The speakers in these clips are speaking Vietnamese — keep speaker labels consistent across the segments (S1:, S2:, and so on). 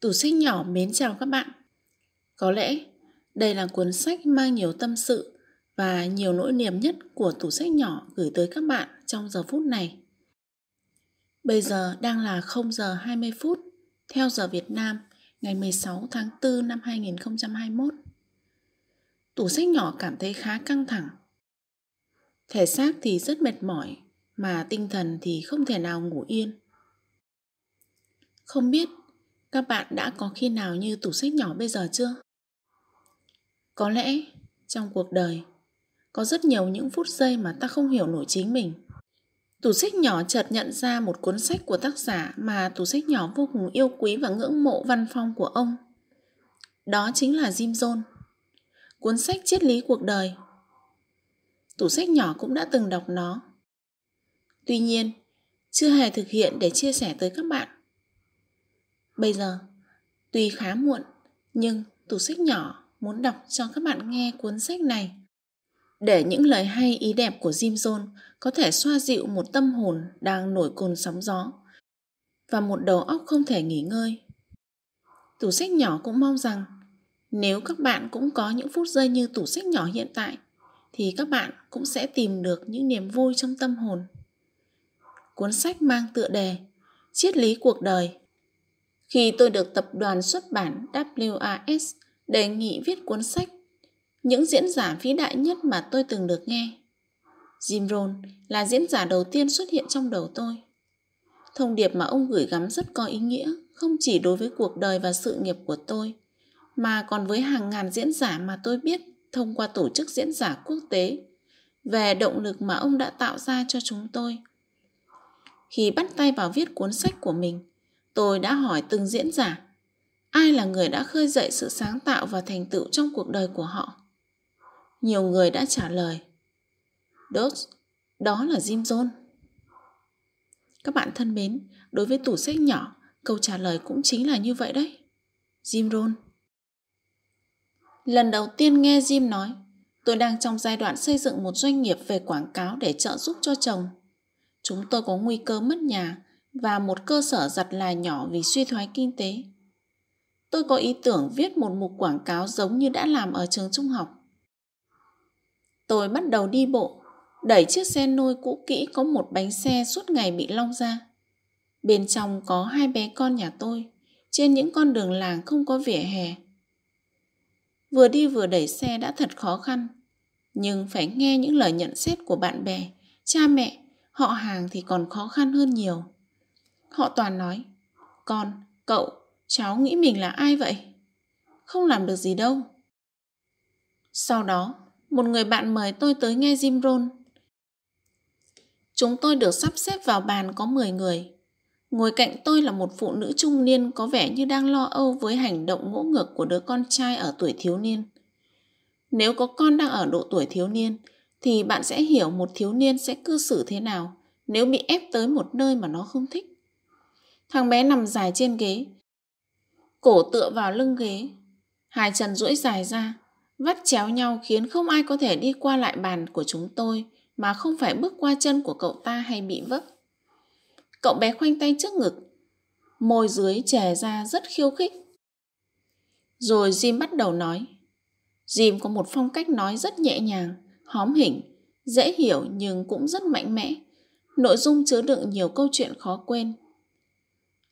S1: Tủ sách nhỏ mến chào các bạn. Có lẽ đây là cuốn sách mang nhiều tâm sự và nhiều nỗi niềm nhất của tủ sách nhỏ gửi tới các bạn trong giờ phút này. Bây giờ đang là 0 giờ 20 phút theo giờ Việt Nam, ngày 16 tháng 4 năm 2021. Tủ sách nhỏ cảm thấy khá căng thẳng. Thể xác thì rất mệt mỏi mà tinh thần thì không thể nào ngủ yên. Không biết các bạn đã có khi nào như tủ sách nhỏ bây giờ chưa? Có lẽ trong cuộc đời có rất nhiều những phút giây mà ta không hiểu nổi chính mình. Tủ sách nhỏ chợt nhận ra một cuốn sách của tác giả mà tủ sách nhỏ vô cùng yêu quý và ngưỡng mộ văn phong của ông. Đó chính là Jim Jones. Cuốn sách triết lý cuộc đời. Tủ sách nhỏ cũng đã từng đọc nó. Tuy nhiên, chưa hề thực hiện để chia sẻ tới các bạn. Bây giờ, tuy khá muộn, nhưng tủ sách nhỏ muốn đọc cho các bạn nghe cuốn sách này để những lời hay ý đẹp của Jim Jones có thể xoa dịu một tâm hồn đang nổi cồn sóng gió và một đầu óc không thể nghỉ ngơi. Tủ sách nhỏ cũng mong rằng nếu các bạn cũng có những phút giây như tủ sách nhỏ hiện tại thì các bạn cũng sẽ tìm được những niềm vui trong tâm hồn. Cuốn sách mang tựa đề Triết lý cuộc đời khi tôi được tập đoàn xuất bản WAS đề nghị viết cuốn sách Những diễn giả vĩ đại nhất mà tôi từng được nghe. Jim Rohn là diễn giả đầu tiên xuất hiện trong đầu tôi. Thông điệp mà ông gửi gắm rất có ý nghĩa, không chỉ đối với cuộc đời và sự nghiệp của tôi, mà còn với hàng ngàn diễn giả mà tôi biết thông qua tổ chức diễn giả quốc tế về động lực mà ông đã tạo ra cho chúng tôi. Khi bắt tay vào viết cuốn sách của mình, Tôi đã hỏi từng diễn giả, ai là người đã khơi dậy sự sáng tạo và thành tựu trong cuộc đời của họ? Nhiều người đã trả lời, Đốt, đó là Jim Jones. Các bạn thân mến, đối với tủ sách nhỏ, câu trả lời cũng chính là như vậy đấy. Jim Rohn. Lần đầu tiên nghe Jim nói, tôi đang trong giai đoạn xây dựng một doanh nghiệp về quảng cáo để trợ giúp cho chồng. Chúng tôi có nguy cơ mất nhà và một cơ sở giặt là nhỏ vì suy thoái kinh tế. Tôi có ý tưởng viết một mục quảng cáo giống như đã làm ở trường trung học. Tôi bắt đầu đi bộ, đẩy chiếc xe nôi cũ kỹ có một bánh xe suốt ngày bị long ra. Bên trong có hai bé con nhà tôi, trên những con đường làng không có vỉa hè. Vừa đi vừa đẩy xe đã thật khó khăn, nhưng phải nghe những lời nhận xét của bạn bè, cha mẹ, họ hàng thì còn khó khăn hơn nhiều. Họ toàn nói, con, cậu, cháu nghĩ mình là ai vậy? Không làm được gì đâu. Sau đó, một người bạn mời tôi tới nghe Jim Rohn. Chúng tôi được sắp xếp vào bàn có 10 người. Ngồi cạnh tôi là một phụ nữ trung niên có vẻ như đang lo âu với hành động ngỗ ngược của đứa con trai ở tuổi thiếu niên. Nếu có con đang ở độ tuổi thiếu niên, thì bạn sẽ hiểu một thiếu niên sẽ cư xử thế nào nếu bị ép tới một nơi mà nó không thích. Thằng bé nằm dài trên ghế. Cổ tựa vào lưng ghế. Hai chân duỗi dài ra, vắt chéo nhau khiến không ai có thể đi qua lại bàn của chúng tôi mà không phải bước qua chân của cậu ta hay bị vấp. Cậu bé khoanh tay trước ngực, môi dưới chè ra rất khiêu khích. Rồi Jim bắt đầu nói. Jim có một phong cách nói rất nhẹ nhàng, hóm hỉnh, dễ hiểu nhưng cũng rất mạnh mẽ. Nội dung chứa đựng nhiều câu chuyện khó quên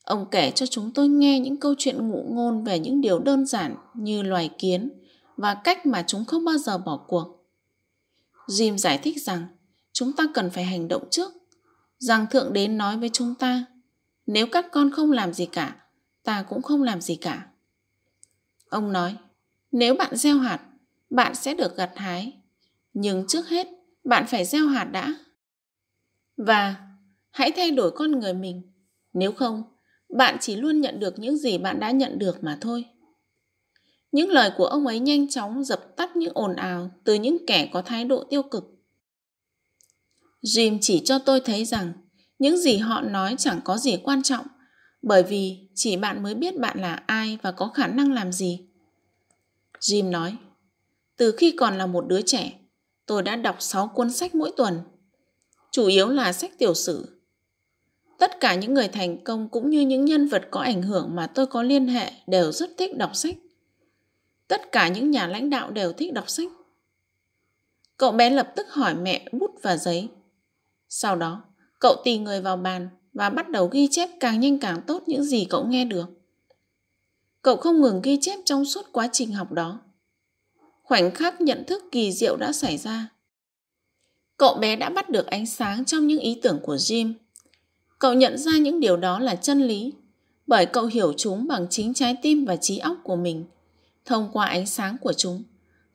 S1: Ông kể cho chúng tôi nghe những câu chuyện ngụ ngôn về những điều đơn giản như loài kiến và cách mà chúng không bao giờ bỏ cuộc. Jim giải thích rằng chúng ta cần phải hành động trước, rằng Thượng Đế nói với chúng ta, nếu các con không làm gì cả, ta cũng không làm gì cả. Ông nói, nếu bạn gieo hạt, bạn sẽ được gặt hái. Nhưng trước hết, bạn phải gieo hạt đã. Và hãy thay đổi con người mình. Nếu không, bạn chỉ luôn nhận được những gì bạn đã nhận được mà thôi. Những lời của ông ấy nhanh chóng dập tắt những ồn ào từ những kẻ có thái độ tiêu cực. Jim chỉ cho tôi thấy rằng, những gì họ nói chẳng có gì quan trọng, bởi vì chỉ bạn mới biết bạn là ai và có khả năng làm gì. Jim nói, từ khi còn là một đứa trẻ, tôi đã đọc 6 cuốn sách mỗi tuần. Chủ yếu là sách tiểu sử Tất cả những người thành công cũng như những nhân vật có ảnh hưởng mà tôi có liên hệ đều rất thích đọc sách. Tất cả những nhà lãnh đạo đều thích đọc sách. Cậu bé lập tức hỏi mẹ bút và giấy. Sau đó, cậu tì người vào bàn và bắt đầu ghi chép càng nhanh càng tốt những gì cậu nghe được. Cậu không ngừng ghi chép trong suốt quá trình học đó. Khoảnh khắc nhận thức kỳ diệu đã xảy ra. Cậu bé đã bắt được ánh sáng trong những ý tưởng của Jim. Cậu nhận ra những điều đó là chân lý, bởi cậu hiểu chúng bằng chính trái tim và trí óc của mình. Thông qua ánh sáng của chúng,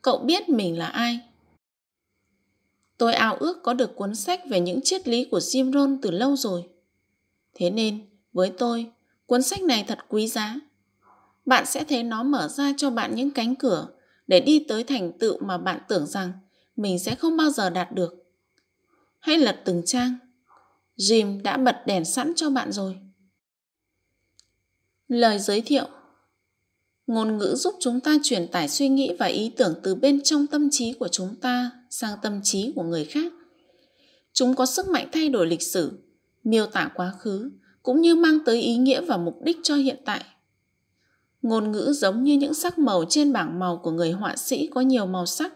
S1: cậu biết mình là ai. Tôi ao ước có được cuốn sách về những triết lý của Jim Rohn từ lâu rồi. Thế nên, với tôi, cuốn sách này thật quý giá. Bạn sẽ thấy nó mở ra cho bạn những cánh cửa để đi tới thành tựu mà bạn tưởng rằng mình sẽ không bao giờ đạt được. Hãy lật từng trang. Jim đã bật đèn sẵn cho bạn rồi. Lời giới thiệu Ngôn ngữ giúp chúng ta truyền tải suy nghĩ và ý tưởng từ bên trong tâm trí của chúng ta sang tâm trí của người khác. Chúng có sức mạnh thay đổi lịch sử, miêu tả quá khứ, cũng như mang tới ý nghĩa và mục đích cho hiện tại. Ngôn ngữ giống như những sắc màu trên bảng màu của người họa sĩ có nhiều màu sắc.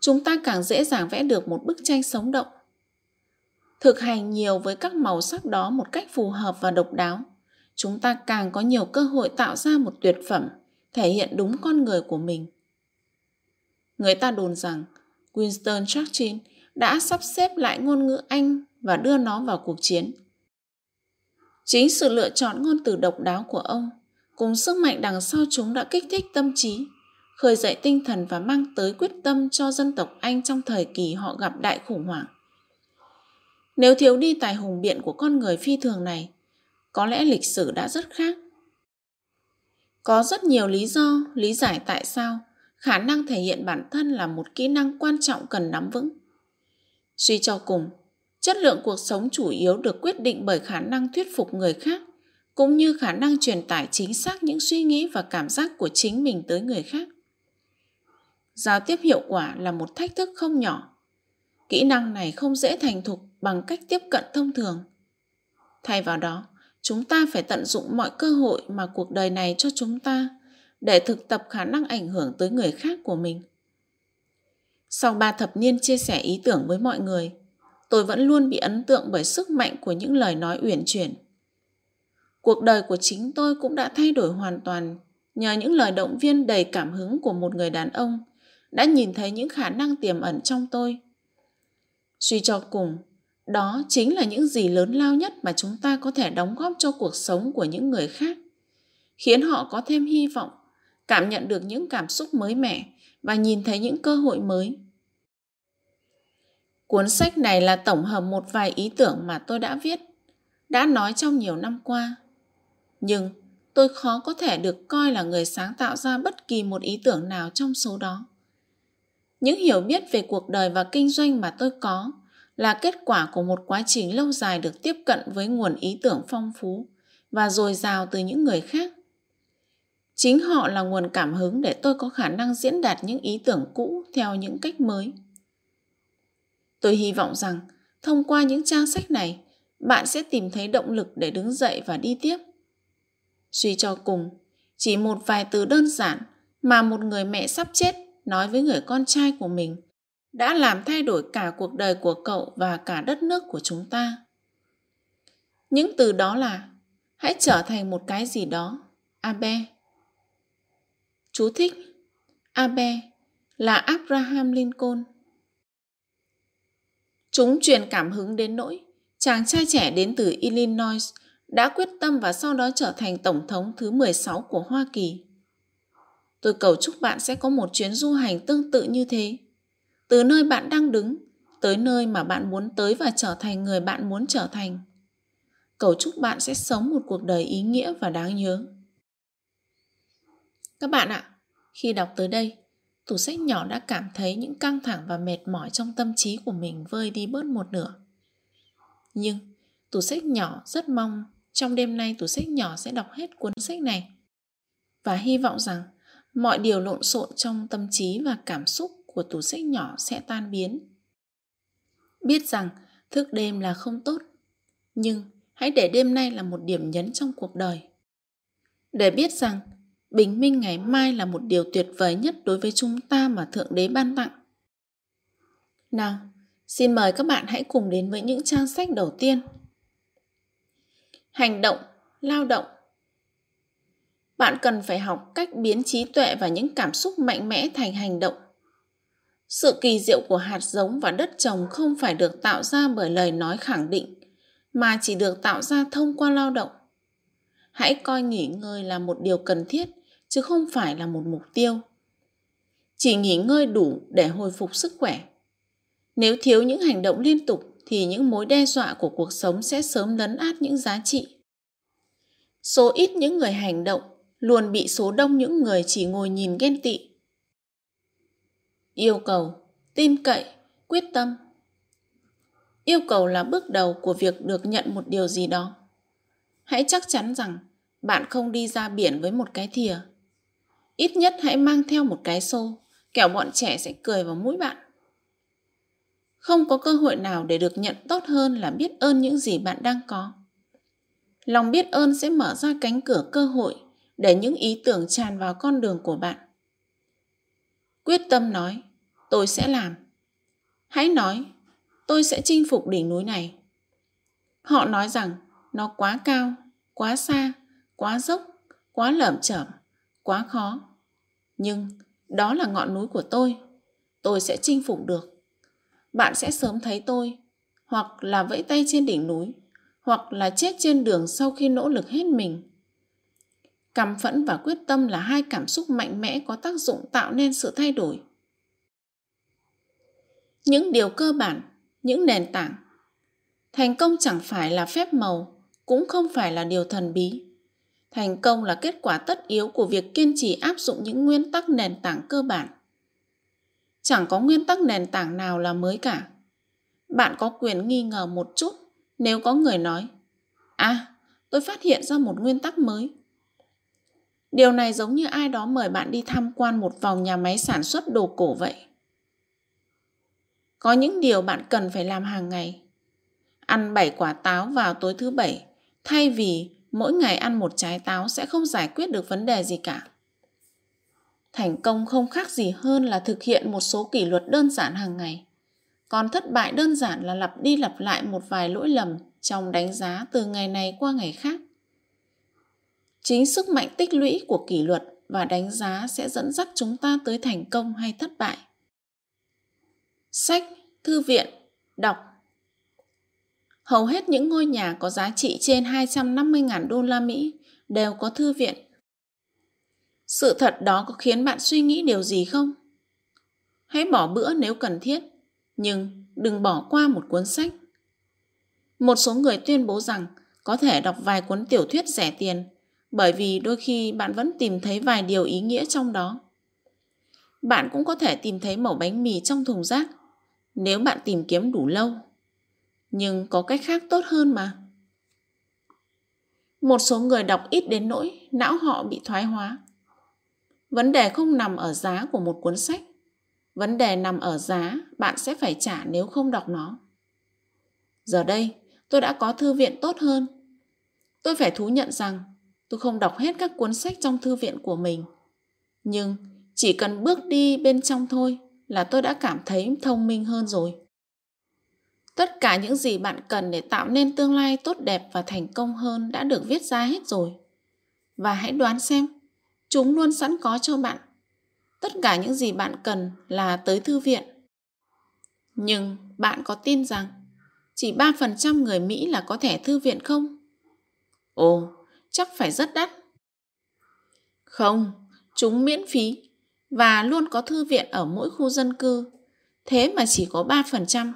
S1: Chúng ta càng dễ dàng vẽ được một bức tranh sống động. Thực hành nhiều với các màu sắc đó một cách phù hợp và độc đáo, chúng ta càng có nhiều cơ hội tạo ra một tuyệt phẩm, thể hiện đúng con người của mình. Người ta đồn rằng Winston Churchill đã sắp xếp lại ngôn ngữ Anh và đưa nó vào cuộc chiến. Chính sự lựa chọn ngôn từ độc đáo của ông cùng sức mạnh đằng sau chúng đã kích thích tâm trí, khơi dậy tinh thần và mang tới quyết tâm cho dân tộc Anh trong thời kỳ họ gặp đại khủng hoảng. Nếu thiếu đi tài hùng biện của con người phi thường này, có lẽ lịch sử đã rất khác. Có rất nhiều lý do, lý giải tại sao khả năng thể hiện bản thân là một kỹ năng quan trọng cần nắm vững. Suy cho cùng, chất lượng cuộc sống chủ yếu được quyết định bởi khả năng thuyết phục người khác cũng như khả năng truyền tải chính xác những suy nghĩ và cảm giác của chính mình tới người khác. Giao tiếp hiệu quả là một thách thức không nhỏ. Kỹ năng này không dễ thành thục bằng cách tiếp cận thông thường. Thay vào đó, chúng ta phải tận dụng mọi cơ hội mà cuộc đời này cho chúng ta để thực tập khả năng ảnh hưởng tới người khác của mình. Sau ba thập niên chia sẻ ý tưởng với mọi người, tôi vẫn luôn bị ấn tượng bởi sức mạnh của những lời nói uyển chuyển. Cuộc đời của chính tôi cũng đã thay đổi hoàn toàn nhờ những lời động viên đầy cảm hứng của một người đàn ông đã nhìn thấy những khả năng tiềm ẩn trong tôi. Suy cho cùng, đó chính là những gì lớn lao nhất mà chúng ta có thể đóng góp cho cuộc sống của những người khác, khiến họ có thêm hy vọng, cảm nhận được những cảm xúc mới mẻ và nhìn thấy những cơ hội mới. Cuốn sách này là tổng hợp một vài ý tưởng mà tôi đã viết, đã nói trong nhiều năm qua. Nhưng tôi khó có thể được coi là người sáng tạo ra bất kỳ một ý tưởng nào trong số đó. Những hiểu biết về cuộc đời và kinh doanh mà tôi có là kết quả của một quá trình lâu dài được tiếp cận với nguồn ý tưởng phong phú và dồi dào từ những người khác. Chính họ là nguồn cảm hứng để tôi có khả năng diễn đạt những ý tưởng cũ theo những cách mới. Tôi hy vọng rằng thông qua những trang sách này, bạn sẽ tìm thấy động lực để đứng dậy và đi tiếp. Suy cho cùng, chỉ một vài từ đơn giản mà một người mẹ sắp chết nói với người con trai của mình đã làm thay đổi cả cuộc đời của cậu và cả đất nước của chúng ta. Những từ đó là hãy trở thành một cái gì đó, Abe. Chú thích Abe là Abraham Lincoln. Chúng truyền cảm hứng đến nỗi chàng trai trẻ đến từ Illinois đã quyết tâm và sau đó trở thành Tổng thống thứ 16 của Hoa Kỳ. Tôi cầu chúc bạn sẽ có một chuyến du hành tương tự như thế. Từ nơi bạn đang đứng, tới nơi mà bạn muốn tới và trở thành người bạn muốn trở thành. Cầu chúc bạn sẽ sống một cuộc đời ý nghĩa và đáng nhớ. Các bạn ạ, khi đọc tới đây, tủ sách nhỏ đã cảm thấy những căng thẳng và mệt mỏi trong tâm trí của mình vơi đi bớt một nửa. Nhưng tủ sách nhỏ rất mong trong đêm nay tủ sách nhỏ sẽ đọc hết cuốn sách này và hy vọng rằng mọi điều lộn xộn trong tâm trí và cảm xúc của tủ sách nhỏ sẽ tan biến. Biết rằng thức đêm là không tốt, nhưng hãy để đêm nay là một điểm nhấn trong cuộc đời. Để biết rằng bình minh ngày mai là một điều tuyệt vời nhất đối với chúng ta mà Thượng Đế ban tặng. Nào, xin mời các bạn hãy cùng đến với những trang sách đầu tiên. Hành động, lao động. Bạn cần phải học cách biến trí tuệ và những cảm xúc mạnh mẽ thành hành động. Sự kỳ diệu của hạt giống và đất trồng không phải được tạo ra bởi lời nói khẳng định, mà chỉ được tạo ra thông qua lao động. Hãy coi nghỉ ngơi là một điều cần thiết, chứ không phải là một mục tiêu. Chỉ nghỉ ngơi đủ để hồi phục sức khỏe. Nếu thiếu những hành động liên tục thì những mối đe dọa của cuộc sống sẽ sớm lấn át những giá trị. Số ít những người hành động luôn bị số đông những người chỉ ngồi nhìn ghen tị. Yêu cầu, tin cậy, quyết tâm. Yêu cầu là bước đầu của việc được nhận một điều gì đó. Hãy chắc chắn rằng bạn không đi ra biển với một cái thìa. Ít nhất hãy mang theo một cái xô, kẻo bọn trẻ sẽ cười vào mũi bạn. Không có cơ hội nào để được nhận tốt hơn là biết ơn những gì bạn đang có. Lòng biết ơn sẽ mở ra cánh cửa cơ hội để những ý tưởng tràn vào con đường của bạn. Quyết tâm nói, tôi sẽ làm. Hãy nói, tôi sẽ chinh phục đỉnh núi này. Họ nói rằng nó quá cao, quá xa, quá dốc, quá lởm chởm, quá khó. Nhưng đó là ngọn núi của tôi. Tôi sẽ chinh phục được. Bạn sẽ sớm thấy tôi, hoặc là vẫy tay trên đỉnh núi, hoặc là chết trên đường sau khi nỗ lực hết mình cảm phẫn và quyết tâm là hai cảm xúc mạnh mẽ có tác dụng tạo nên sự thay đổi. Những điều cơ bản, những nền tảng. Thành công chẳng phải là phép màu, cũng không phải là điều thần bí. Thành công là kết quả tất yếu của việc kiên trì áp dụng những nguyên tắc nền tảng cơ bản. Chẳng có nguyên tắc nền tảng nào là mới cả. Bạn có quyền nghi ngờ một chút nếu có người nói À, tôi phát hiện ra một nguyên tắc mới. Điều này giống như ai đó mời bạn đi tham quan một vòng nhà máy sản xuất đồ cổ vậy. Có những điều bạn cần phải làm hàng ngày. Ăn 7 quả táo vào tối thứ bảy, thay vì mỗi ngày ăn một trái táo sẽ không giải quyết được vấn đề gì cả. Thành công không khác gì hơn là thực hiện một số kỷ luật đơn giản hàng ngày. Còn thất bại đơn giản là lặp đi lặp lại một vài lỗi lầm trong đánh giá từ ngày này qua ngày khác. Chính sức mạnh tích lũy của kỷ luật và đánh giá sẽ dẫn dắt chúng ta tới thành công hay thất bại. Sách, thư viện, đọc Hầu hết những ngôi nhà có giá trị trên 250.000 đô la Mỹ đều có thư viện. Sự thật đó có khiến bạn suy nghĩ điều gì không? Hãy bỏ bữa nếu cần thiết, nhưng đừng bỏ qua một cuốn sách. Một số người tuyên bố rằng có thể đọc vài cuốn tiểu thuyết rẻ tiền bởi vì đôi khi bạn vẫn tìm thấy vài điều ý nghĩa trong đó. Bạn cũng có thể tìm thấy mẩu bánh mì trong thùng rác, nếu bạn tìm kiếm đủ lâu. Nhưng có cách khác tốt hơn mà. Một số người đọc ít đến nỗi não họ bị thoái hóa. Vấn đề không nằm ở giá của một cuốn sách. Vấn đề nằm ở giá bạn sẽ phải trả nếu không đọc nó. Giờ đây, tôi đã có thư viện tốt hơn. Tôi phải thú nhận rằng tôi không đọc hết các cuốn sách trong thư viện của mình. Nhưng chỉ cần bước đi bên trong thôi là tôi đã cảm thấy thông minh hơn rồi. Tất cả những gì bạn cần để tạo nên tương lai tốt đẹp và thành công hơn đã được viết ra hết rồi. Và hãy đoán xem chúng luôn sẵn có cho bạn. Tất cả những gì bạn cần là tới thư viện. Nhưng bạn có tin rằng chỉ 3% người Mỹ là có thẻ thư viện không? Ồ, chắc phải rất đắt. Không, chúng miễn phí và luôn có thư viện ở mỗi khu dân cư. Thế mà chỉ có 3%.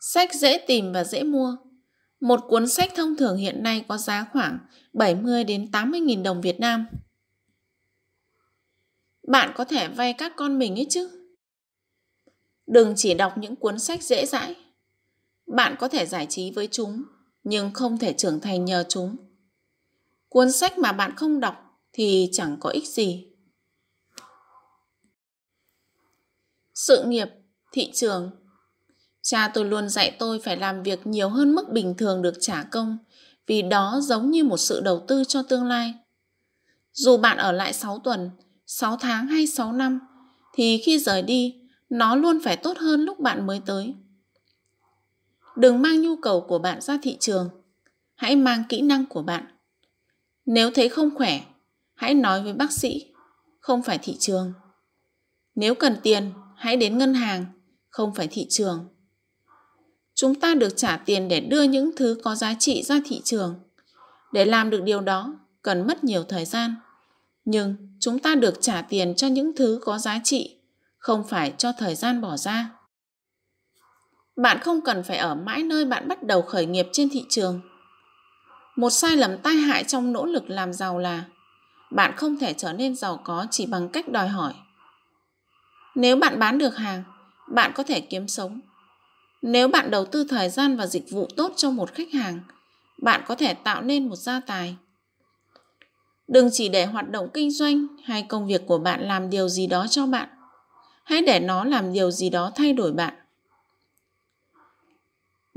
S1: Sách dễ tìm và dễ mua. Một cuốn sách thông thường hiện nay có giá khoảng 70 đến 80 nghìn đồng Việt Nam. Bạn có thể vay các con mình ấy chứ. Đừng chỉ đọc những cuốn sách dễ dãi. Bạn có thể giải trí với chúng, nhưng không thể trưởng thành nhờ chúng. Cuốn sách mà bạn không đọc thì chẳng có ích gì. Sự nghiệp, thị trường Cha tôi luôn dạy tôi phải làm việc nhiều hơn mức bình thường được trả công, vì đó giống như một sự đầu tư cho tương lai. Dù bạn ở lại 6 tuần, 6 tháng hay 6 năm, thì khi rời đi, nó luôn phải tốt hơn lúc bạn mới tới. Đừng mang nhu cầu của bạn ra thị trường, hãy mang kỹ năng của bạn. Nếu thấy không khỏe, hãy nói với bác sĩ, không phải thị trường. Nếu cần tiền, hãy đến ngân hàng, không phải thị trường. Chúng ta được trả tiền để đưa những thứ có giá trị ra thị trường. Để làm được điều đó, cần mất nhiều thời gian. Nhưng chúng ta được trả tiền cho những thứ có giá trị, không phải cho thời gian bỏ ra. Bạn không cần phải ở mãi nơi bạn bắt đầu khởi nghiệp trên thị trường. Một sai lầm tai hại trong nỗ lực làm giàu là bạn không thể trở nên giàu có chỉ bằng cách đòi hỏi. Nếu bạn bán được hàng, bạn có thể kiếm sống. Nếu bạn đầu tư thời gian và dịch vụ tốt cho một khách hàng, bạn có thể tạo nên một gia tài. Đừng chỉ để hoạt động kinh doanh hay công việc của bạn làm điều gì đó cho bạn. Hãy để nó làm điều gì đó thay đổi bạn.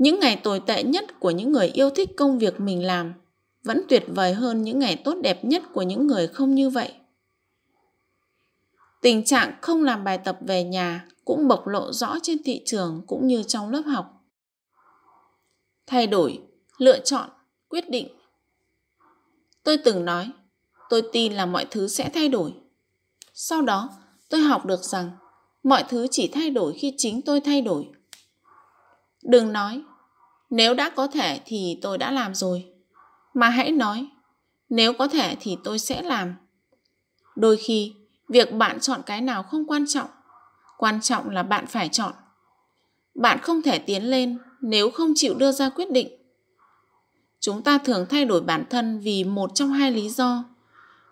S1: Những ngày tồi tệ nhất của những người yêu thích công việc mình làm vẫn tuyệt vời hơn những ngày tốt đẹp nhất của những người không như vậy. Tình trạng không làm bài tập về nhà cũng bộc lộ rõ trên thị trường cũng như trong lớp học. Thay đổi, lựa chọn, quyết định. Tôi từng nói, tôi tin là mọi thứ sẽ thay đổi. Sau đó, tôi học được rằng mọi thứ chỉ thay đổi khi chính tôi thay đổi. Đừng nói, nếu đã có thể thì tôi đã làm rồi. Mà hãy nói, nếu có thể thì tôi sẽ làm. Đôi khi, việc bạn chọn cái nào không quan trọng. Quan trọng là bạn phải chọn. Bạn không thể tiến lên nếu không chịu đưa ra quyết định. Chúng ta thường thay đổi bản thân vì một trong hai lý do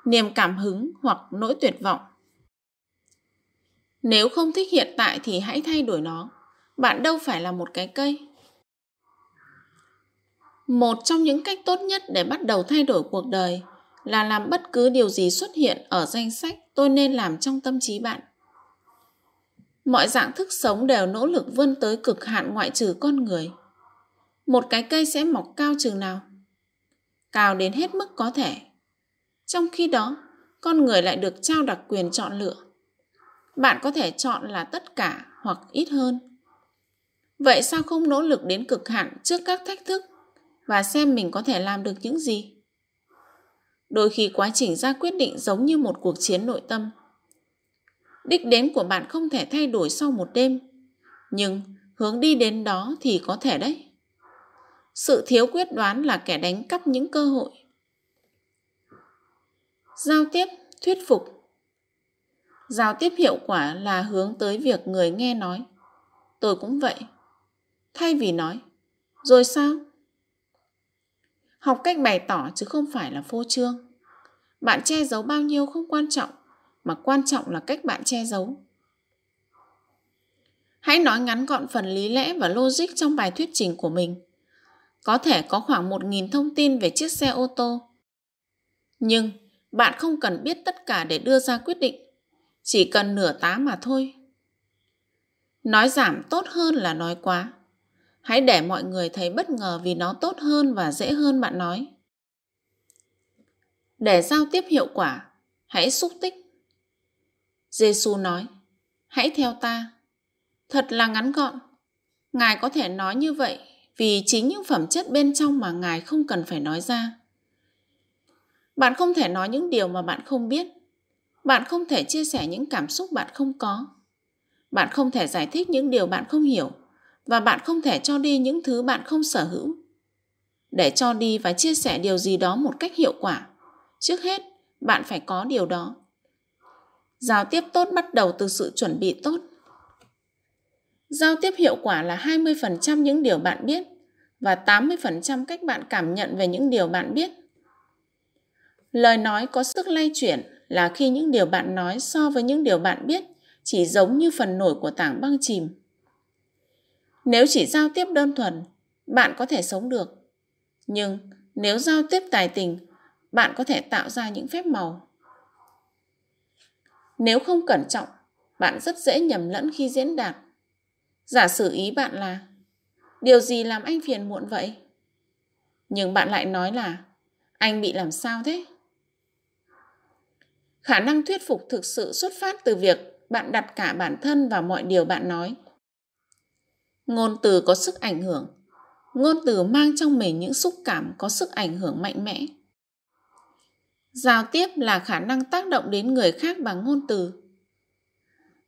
S1: niềm cảm hứng hoặc nỗi tuyệt vọng. Nếu không thích hiện tại thì hãy thay đổi nó. Bạn đâu phải là một cái cây một trong những cách tốt nhất để bắt đầu thay đổi cuộc đời là làm bất cứ điều gì xuất hiện ở danh sách tôi nên làm trong tâm trí bạn. Mọi dạng thức sống đều nỗ lực vươn tới cực hạn ngoại trừ con người. Một cái cây sẽ mọc cao chừng nào? Cao đến hết mức có thể. Trong khi đó, con người lại được trao đặc quyền chọn lựa. Bạn có thể chọn là tất cả hoặc ít hơn. Vậy sao không nỗ lực đến cực hạn trước các thách thức? Và xem mình có thể làm được những gì. Đôi khi quá trình ra quyết định giống như một cuộc chiến nội tâm. Đích đến của bạn không thể thay đổi sau một đêm, nhưng hướng đi đến đó thì có thể đấy. Sự thiếu quyết đoán là kẻ đánh cắp những cơ hội. Giao tiếp, thuyết phục. Giao tiếp hiệu quả là hướng tới việc người nghe nói. Tôi cũng vậy. Thay vì nói, rồi sao? Học cách bày tỏ chứ không phải là phô trương bạn che giấu bao nhiêu không quan trọng mà quan trọng là cách bạn che giấu hãy nói ngắn gọn phần lý lẽ và logic trong bài thuyết trình của mình có thể có khoảng 1.000 thông tin về chiếc xe ô tô. Nhưng bạn không cần biết tất cả để đưa ra quyết định, chỉ cần nửa tá mà thôi. Nói giảm tốt hơn là nói quá. Hãy để mọi người thấy bất ngờ vì nó tốt hơn và dễ hơn bạn nói. Để giao tiếp hiệu quả, hãy xúc tích. Giêsu nói, hãy theo ta. Thật là ngắn gọn. Ngài có thể nói như vậy vì chính những phẩm chất bên trong mà Ngài không cần phải nói ra. Bạn không thể nói những điều mà bạn không biết. Bạn không thể chia sẻ những cảm xúc bạn không có. Bạn không thể giải thích những điều bạn không hiểu và bạn không thể cho đi những thứ bạn không sở hữu. Để cho đi và chia sẻ điều gì đó một cách hiệu quả, trước hết bạn phải có điều đó. Giao tiếp tốt bắt đầu từ sự chuẩn bị tốt. Giao tiếp hiệu quả là 20% những điều bạn biết và 80% cách bạn cảm nhận về những điều bạn biết. Lời nói có sức lay chuyển là khi những điều bạn nói so với những điều bạn biết chỉ giống như phần nổi của tảng băng chìm. Nếu chỉ giao tiếp đơn thuần, bạn có thể sống được. Nhưng nếu giao tiếp tài tình, bạn có thể tạo ra những phép màu. Nếu không cẩn trọng, bạn rất dễ nhầm lẫn khi diễn đạt. Giả sử ý bạn là Điều gì làm anh phiền muộn vậy? Nhưng bạn lại nói là anh bị làm sao thế? Khả năng thuyết phục thực sự xuất phát từ việc bạn đặt cả bản thân vào mọi điều bạn nói. Ngôn từ có sức ảnh hưởng. Ngôn từ mang trong mình những xúc cảm có sức ảnh hưởng mạnh mẽ. Giao tiếp là khả năng tác động đến người khác bằng ngôn từ.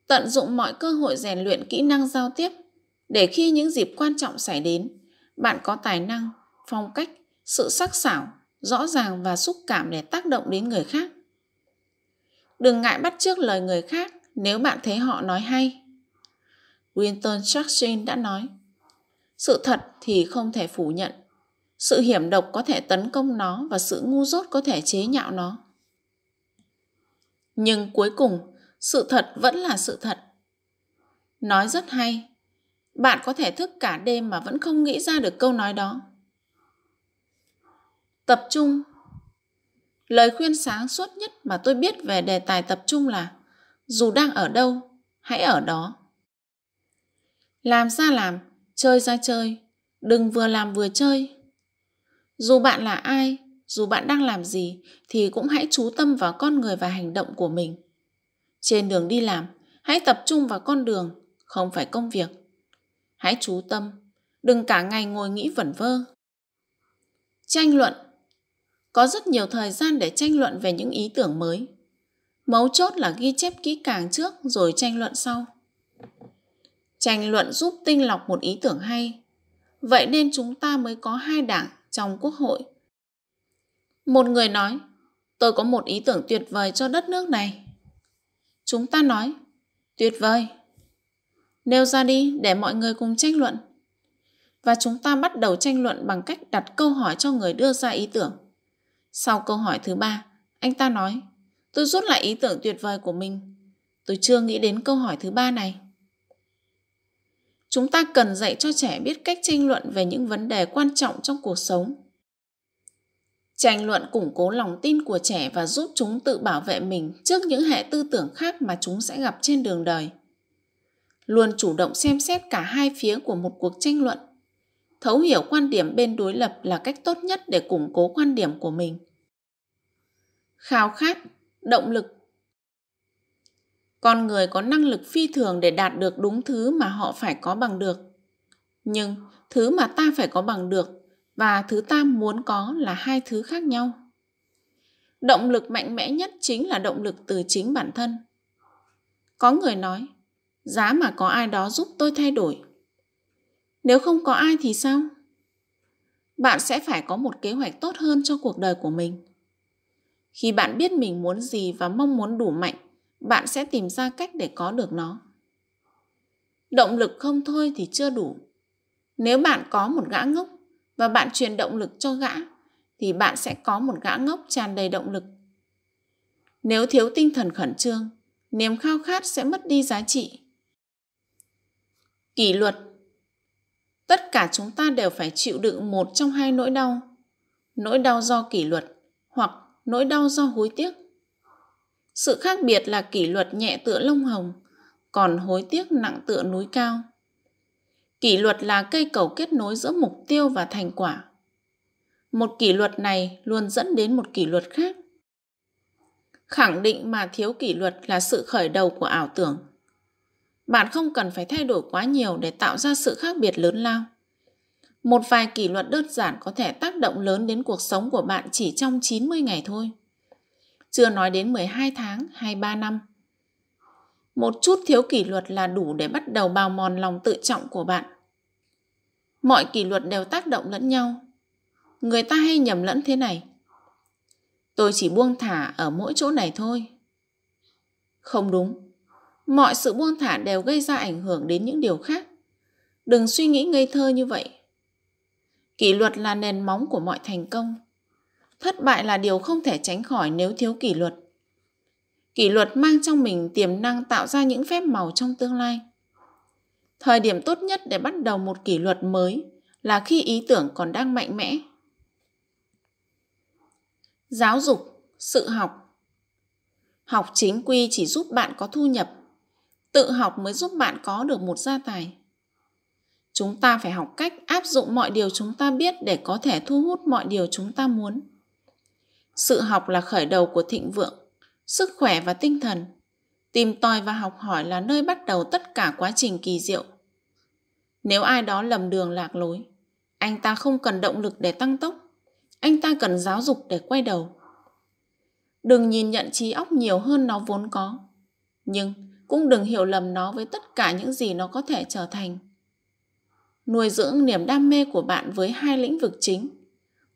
S1: Tận dụng mọi cơ hội rèn luyện kỹ năng giao tiếp để khi những dịp quan trọng xảy đến, bạn có tài năng, phong cách, sự sắc sảo, rõ ràng và xúc cảm để tác động đến người khác. Đừng ngại bắt chước lời người khác nếu bạn thấy họ nói hay. Winston Churchill đã nói, sự thật thì không thể phủ nhận, sự hiểm độc có thể tấn công nó và sự ngu dốt có thể chế nhạo nó. Nhưng cuối cùng, sự thật vẫn là sự thật. Nói rất hay, bạn có thể thức cả đêm mà vẫn không nghĩ ra được câu nói đó. Tập trung Lời khuyên sáng suốt nhất mà tôi biết về đề tài tập trung là dù đang ở đâu, hãy ở đó. Làm ra làm, chơi ra chơi, đừng vừa làm vừa chơi. Dù bạn là ai, dù bạn đang làm gì thì cũng hãy chú tâm vào con người và hành động của mình. Trên đường đi làm, hãy tập trung vào con đường, không phải công việc. Hãy chú tâm, đừng cả ngày ngồi nghĩ vẩn vơ. Tranh luận có rất nhiều thời gian để tranh luận về những ý tưởng mới. Mấu chốt là ghi chép kỹ càng trước rồi tranh luận sau. Tranh luận giúp tinh lọc một ý tưởng hay. Vậy nên chúng ta mới có hai đảng trong quốc hội. Một người nói, tôi có một ý tưởng tuyệt vời cho đất nước này. Chúng ta nói, tuyệt vời. Nêu ra đi để mọi người cùng tranh luận. Và chúng ta bắt đầu tranh luận bằng cách đặt câu hỏi cho người đưa ra ý tưởng. Sau câu hỏi thứ ba, anh ta nói, tôi rút lại ý tưởng tuyệt vời của mình. Tôi chưa nghĩ đến câu hỏi thứ ba này. Chúng ta cần dạy cho trẻ biết cách tranh luận về những vấn đề quan trọng trong cuộc sống. Tranh luận củng cố lòng tin của trẻ và giúp chúng tự bảo vệ mình trước những hệ tư tưởng khác mà chúng sẽ gặp trên đường đời. Luôn chủ động xem xét cả hai phía của một cuộc tranh luận thấu hiểu quan điểm bên đối lập là cách tốt nhất để củng cố quan điểm của mình khao khát, động lực con người có năng lực phi thường để đạt được đúng thứ mà họ phải có bằng được. Nhưng thứ mà ta phải có bằng được và thứ ta muốn có là hai thứ khác nhau. Động lực mạnh mẽ nhất chính là động lực từ chính bản thân. Có người nói, giá mà có ai đó giúp tôi thay đổi. Nếu không có ai thì sao? Bạn sẽ phải có một kế hoạch tốt hơn cho cuộc đời của mình. Khi bạn biết mình muốn gì và mong muốn đủ mạnh bạn sẽ tìm ra cách để có được nó. Động lực không thôi thì chưa đủ. Nếu bạn có một gã ngốc và bạn truyền động lực cho gã, thì bạn sẽ có một gã ngốc tràn đầy động lực. Nếu thiếu tinh thần khẩn trương, niềm khao khát sẽ mất đi giá trị. Kỷ luật. Tất cả chúng ta đều phải chịu đựng một trong hai nỗi đau. Nỗi đau do kỷ luật hoặc nỗi đau do hối tiếc sự khác biệt là kỷ luật nhẹ tựa lông hồng, còn hối tiếc nặng tựa núi cao kỷ luật là cây cầu kết nối giữa mục tiêu và thành quả một kỷ luật này luôn dẫn đến một kỷ luật khác khẳng định mà thiếu kỷ luật là sự khởi đầu của ảo tưởng bạn không cần phải thay đổi quá nhiều để tạo ra sự khác biệt lớn lao. Một vài kỷ luật đơn giản có thể tác động lớn đến cuộc sống của bạn chỉ trong 90 ngày thôi. Chưa nói đến 12 tháng hay 3 năm. Một chút thiếu kỷ luật là đủ để bắt đầu bào mòn lòng tự trọng của bạn. Mọi kỷ luật đều tác động lẫn nhau. Người ta hay nhầm lẫn thế này. Tôi chỉ buông thả ở mỗi chỗ này thôi. Không đúng mọi sự buông thả đều gây ra ảnh hưởng đến những điều khác đừng suy nghĩ ngây thơ như vậy kỷ luật là nền móng của mọi thành công thất bại là điều không thể tránh khỏi nếu thiếu kỷ luật. Kỷ luật mang trong mình tiềm năng tạo ra những phép màu trong tương lai. Thời điểm tốt nhất để bắt đầu một kỷ luật mới là khi ý tưởng còn đang mạnh mẽ. Giáo dục, sự học. Học chính quy chỉ giúp bạn có thu nhập, tự học mới giúp bạn có được một gia tài. Chúng ta phải học cách áp dụng mọi điều chúng ta biết để có thể thu hút mọi điều chúng ta muốn sự học là khởi đầu của thịnh vượng, sức khỏe và tinh thần. Tìm tòi và học hỏi là nơi bắt đầu tất cả quá trình kỳ diệu. Nếu ai đó lầm đường lạc lối, anh ta không cần động lực để tăng tốc, anh ta cần giáo dục để quay đầu. Đừng nhìn nhận trí óc nhiều hơn nó vốn có, nhưng cũng đừng hiểu lầm nó với tất cả những gì nó có thể trở thành. Nuôi dưỡng niềm đam mê của bạn với hai lĩnh vực chính,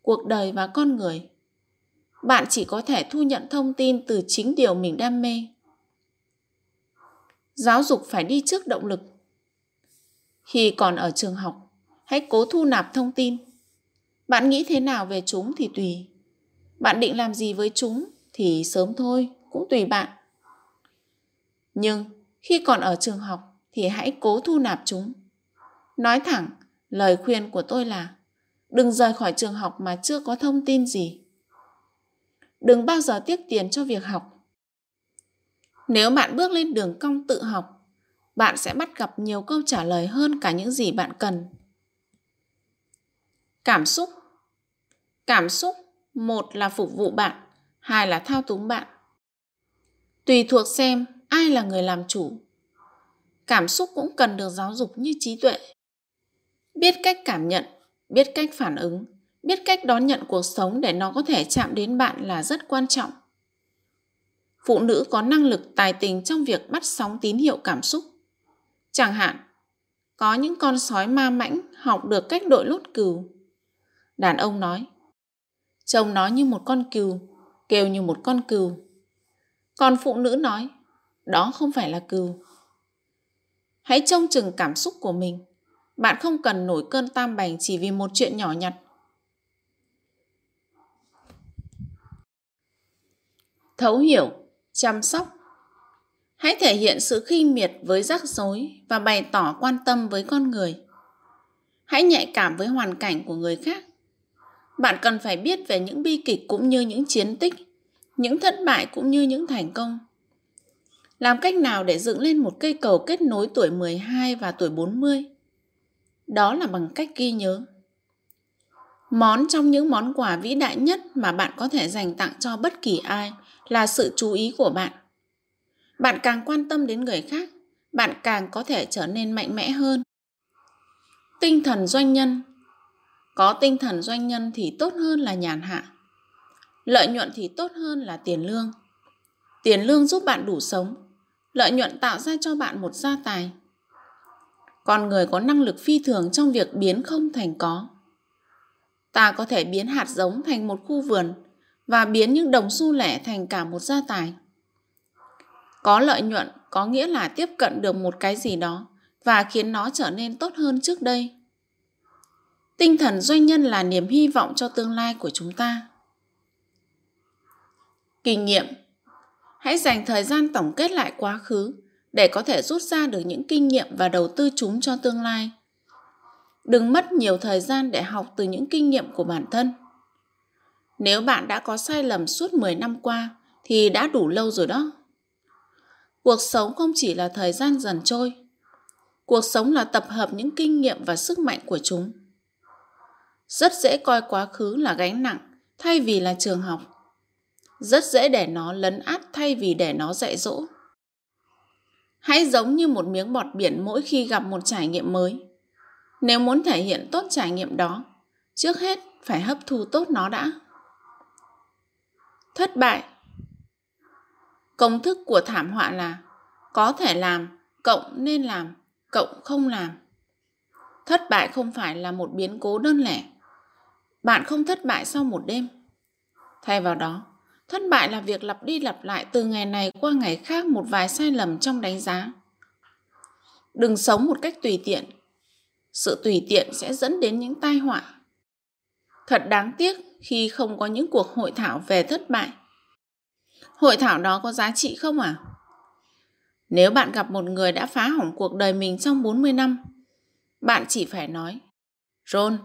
S1: cuộc đời và con người bạn chỉ có thể thu nhận thông tin từ chính điều mình đam mê. Giáo dục phải đi trước động lực. Khi còn ở trường học, hãy cố thu nạp thông tin. Bạn nghĩ thế nào về chúng thì tùy. Bạn định làm gì với chúng thì sớm thôi, cũng tùy bạn. Nhưng khi còn ở trường học thì hãy cố thu nạp chúng. Nói thẳng, lời khuyên của tôi là, đừng rời khỏi trường học mà chưa có thông tin gì đừng bao giờ tiếc tiền cho việc học. Nếu bạn bước lên đường cong tự học, bạn sẽ bắt gặp nhiều câu trả lời hơn cả những gì bạn cần. Cảm xúc. Cảm xúc, một là phục vụ bạn, hai là thao túng bạn. Tùy thuộc xem ai là người làm chủ. Cảm xúc cũng cần được giáo dục như trí tuệ. Biết cách cảm nhận, biết cách phản ứng biết cách đón nhận cuộc sống để nó có thể chạm đến bạn là rất quan trọng. Phụ nữ có năng lực tài tình trong việc bắt sóng tín hiệu cảm xúc. Chẳng hạn, có những con sói ma mãnh học được cách đội lốt cừu. Đàn ông nói, trông nó như một con cừu, kêu như một con cừu. Còn phụ nữ nói, đó không phải là cừu. Hãy trông chừng cảm xúc của mình. Bạn không cần nổi cơn tam bành chỉ vì một chuyện nhỏ nhặt. Thấu hiểu, chăm sóc hãy thể hiện sự khinh miệt với rắc rối và bày tỏ quan tâm với con người hãy nhạy cảm với hoàn cảnh của người khác bạn cần phải biết về những bi kịch cũng như những chiến tích, những thất bại cũng như những thành công làm cách nào để dựng lên một cây cầu kết nối tuổi 12 và tuổi 40? Đó là bằng cách ghi nhớ. Món trong những món quà vĩ đại nhất mà bạn có thể dành tặng cho bất kỳ ai là sự chú ý của bạn. Bạn càng quan tâm đến người khác, bạn càng có thể trở nên mạnh mẽ hơn. Tinh thần doanh nhân Có tinh thần doanh nhân thì tốt hơn là nhàn hạ. Lợi nhuận thì tốt hơn là tiền lương. Tiền lương giúp bạn đủ sống, lợi nhuận tạo ra cho bạn một gia tài. Con người có năng lực phi thường trong việc biến không thành có. Ta có thể biến hạt giống thành một khu vườn và biến những đồng xu lẻ thành cả một gia tài. Có lợi nhuận có nghĩa là tiếp cận được một cái gì đó và khiến nó trở nên tốt hơn trước đây. Tinh thần doanh nhân là niềm hy vọng cho tương lai của chúng ta. Kinh nghiệm Hãy dành thời gian tổng kết lại quá khứ để có thể rút ra được những kinh nghiệm và đầu tư chúng cho tương lai. Đừng mất nhiều thời gian để học từ những kinh nghiệm của bản thân. Nếu bạn đã có sai lầm suốt 10 năm qua, thì đã đủ lâu rồi đó. Cuộc sống không chỉ là thời gian dần trôi. Cuộc sống là tập hợp những kinh nghiệm và sức mạnh của chúng. Rất dễ coi quá khứ là gánh nặng thay vì là trường học rất dễ để nó lấn át thay vì để nó dạy dỗ hãy giống như một miếng bọt biển mỗi khi gặp một trải nghiệm mới nếu muốn thể hiện tốt trải nghiệm đó, trước hết phải hấp thu tốt nó đã thất bại công thức của thảm họa là có thể làm, cộng nên làm, cộng không làm thất bại không phải là một biến cố đơn lẻ bạn không thất bại sau một đêm thay vào đó, Thất bại là việc lặp đi lặp lại từ ngày này qua ngày khác một vài sai lầm trong đánh giá. Đừng sống một cách tùy tiện. Sự tùy tiện sẽ dẫn đến những tai họa. Thật đáng tiếc khi không có những cuộc hội thảo về thất bại. Hội thảo đó có giá trị không à? Nếu bạn gặp một người đã phá hỏng cuộc đời mình trong 40 năm, bạn chỉ phải nói Ron,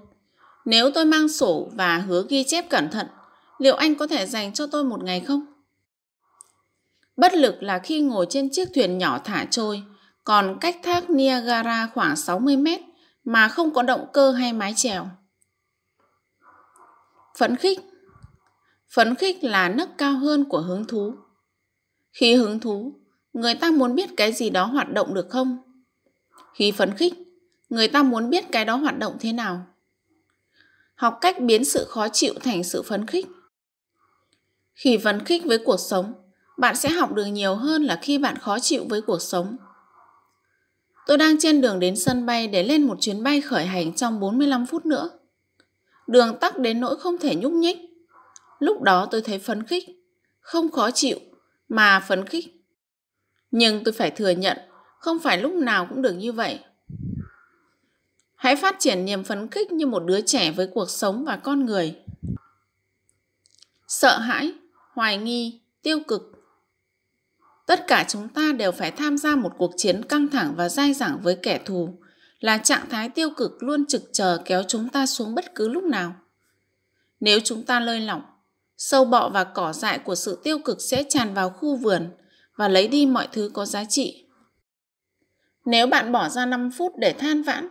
S1: nếu tôi mang sổ và hứa ghi chép cẩn thận liệu anh có thể dành cho tôi một ngày không? Bất lực là khi ngồi trên chiếc thuyền nhỏ thả trôi, còn cách thác Niagara khoảng 60 mét mà không có động cơ hay mái chèo. Phấn khích Phấn khích là nấc cao hơn của hứng thú. Khi hứng thú, người ta muốn biết cái gì đó hoạt động được không? Khi phấn khích, người ta muốn biết cái đó hoạt động thế nào. Học cách biến sự khó chịu thành sự phấn khích. Khi phấn khích với cuộc sống, bạn sẽ học được nhiều hơn là khi bạn khó chịu với cuộc sống. Tôi đang trên đường đến sân bay để lên một chuyến bay khởi hành trong 45 phút nữa. Đường tắc đến nỗi không thể nhúc nhích. Lúc đó tôi thấy phấn khích, không khó chịu, mà phấn khích. Nhưng tôi phải thừa nhận, không phải lúc nào cũng được như vậy. Hãy phát triển niềm phấn khích như một đứa trẻ với cuộc sống và con người. Sợ hãi, hoài nghi, tiêu cực. Tất cả chúng ta đều phải tham gia một cuộc chiến căng thẳng và dai dẳng với kẻ thù, là trạng thái tiêu cực luôn trực chờ kéo chúng ta xuống bất cứ lúc nào. Nếu chúng ta lơi lỏng, sâu bọ và cỏ dại của sự tiêu cực sẽ tràn vào khu vườn và lấy đi mọi thứ có giá trị. Nếu bạn bỏ ra 5 phút để than vãn,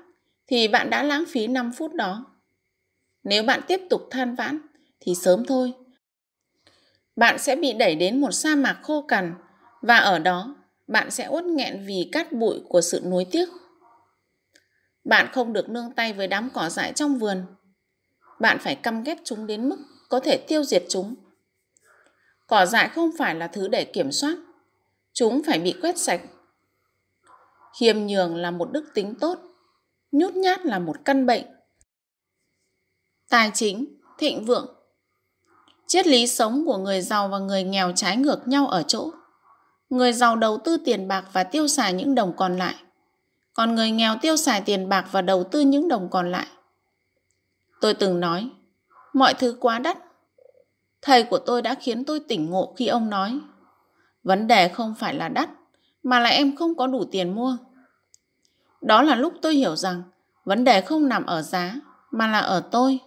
S1: thì bạn đã lãng phí 5 phút đó. Nếu bạn tiếp tục than vãn, thì sớm thôi. Bạn sẽ bị đẩy đến một sa mạc khô cằn và ở đó bạn sẽ uất nghẹn vì cát bụi của sự nuối tiếc. Bạn không được nương tay với đám cỏ dại trong vườn. Bạn phải căm ghét chúng đến mức có thể tiêu diệt chúng. Cỏ dại không phải là thứ để kiểm soát. Chúng phải bị quét sạch. Khiêm nhường là một đức tính tốt. Nhút nhát là một căn bệnh. Tài chính, thịnh vượng. Triết lý sống của người giàu và người nghèo trái ngược nhau ở chỗ. Người giàu đầu tư tiền bạc và tiêu xài những đồng còn lại. Còn người nghèo tiêu xài tiền bạc và đầu tư những đồng còn lại. Tôi từng nói, mọi thứ quá đắt. Thầy của tôi đã khiến tôi tỉnh ngộ khi ông nói, vấn đề không phải là đắt, mà là em không có đủ tiền mua. Đó là lúc tôi hiểu rằng vấn đề không nằm ở giá, mà là ở tôi.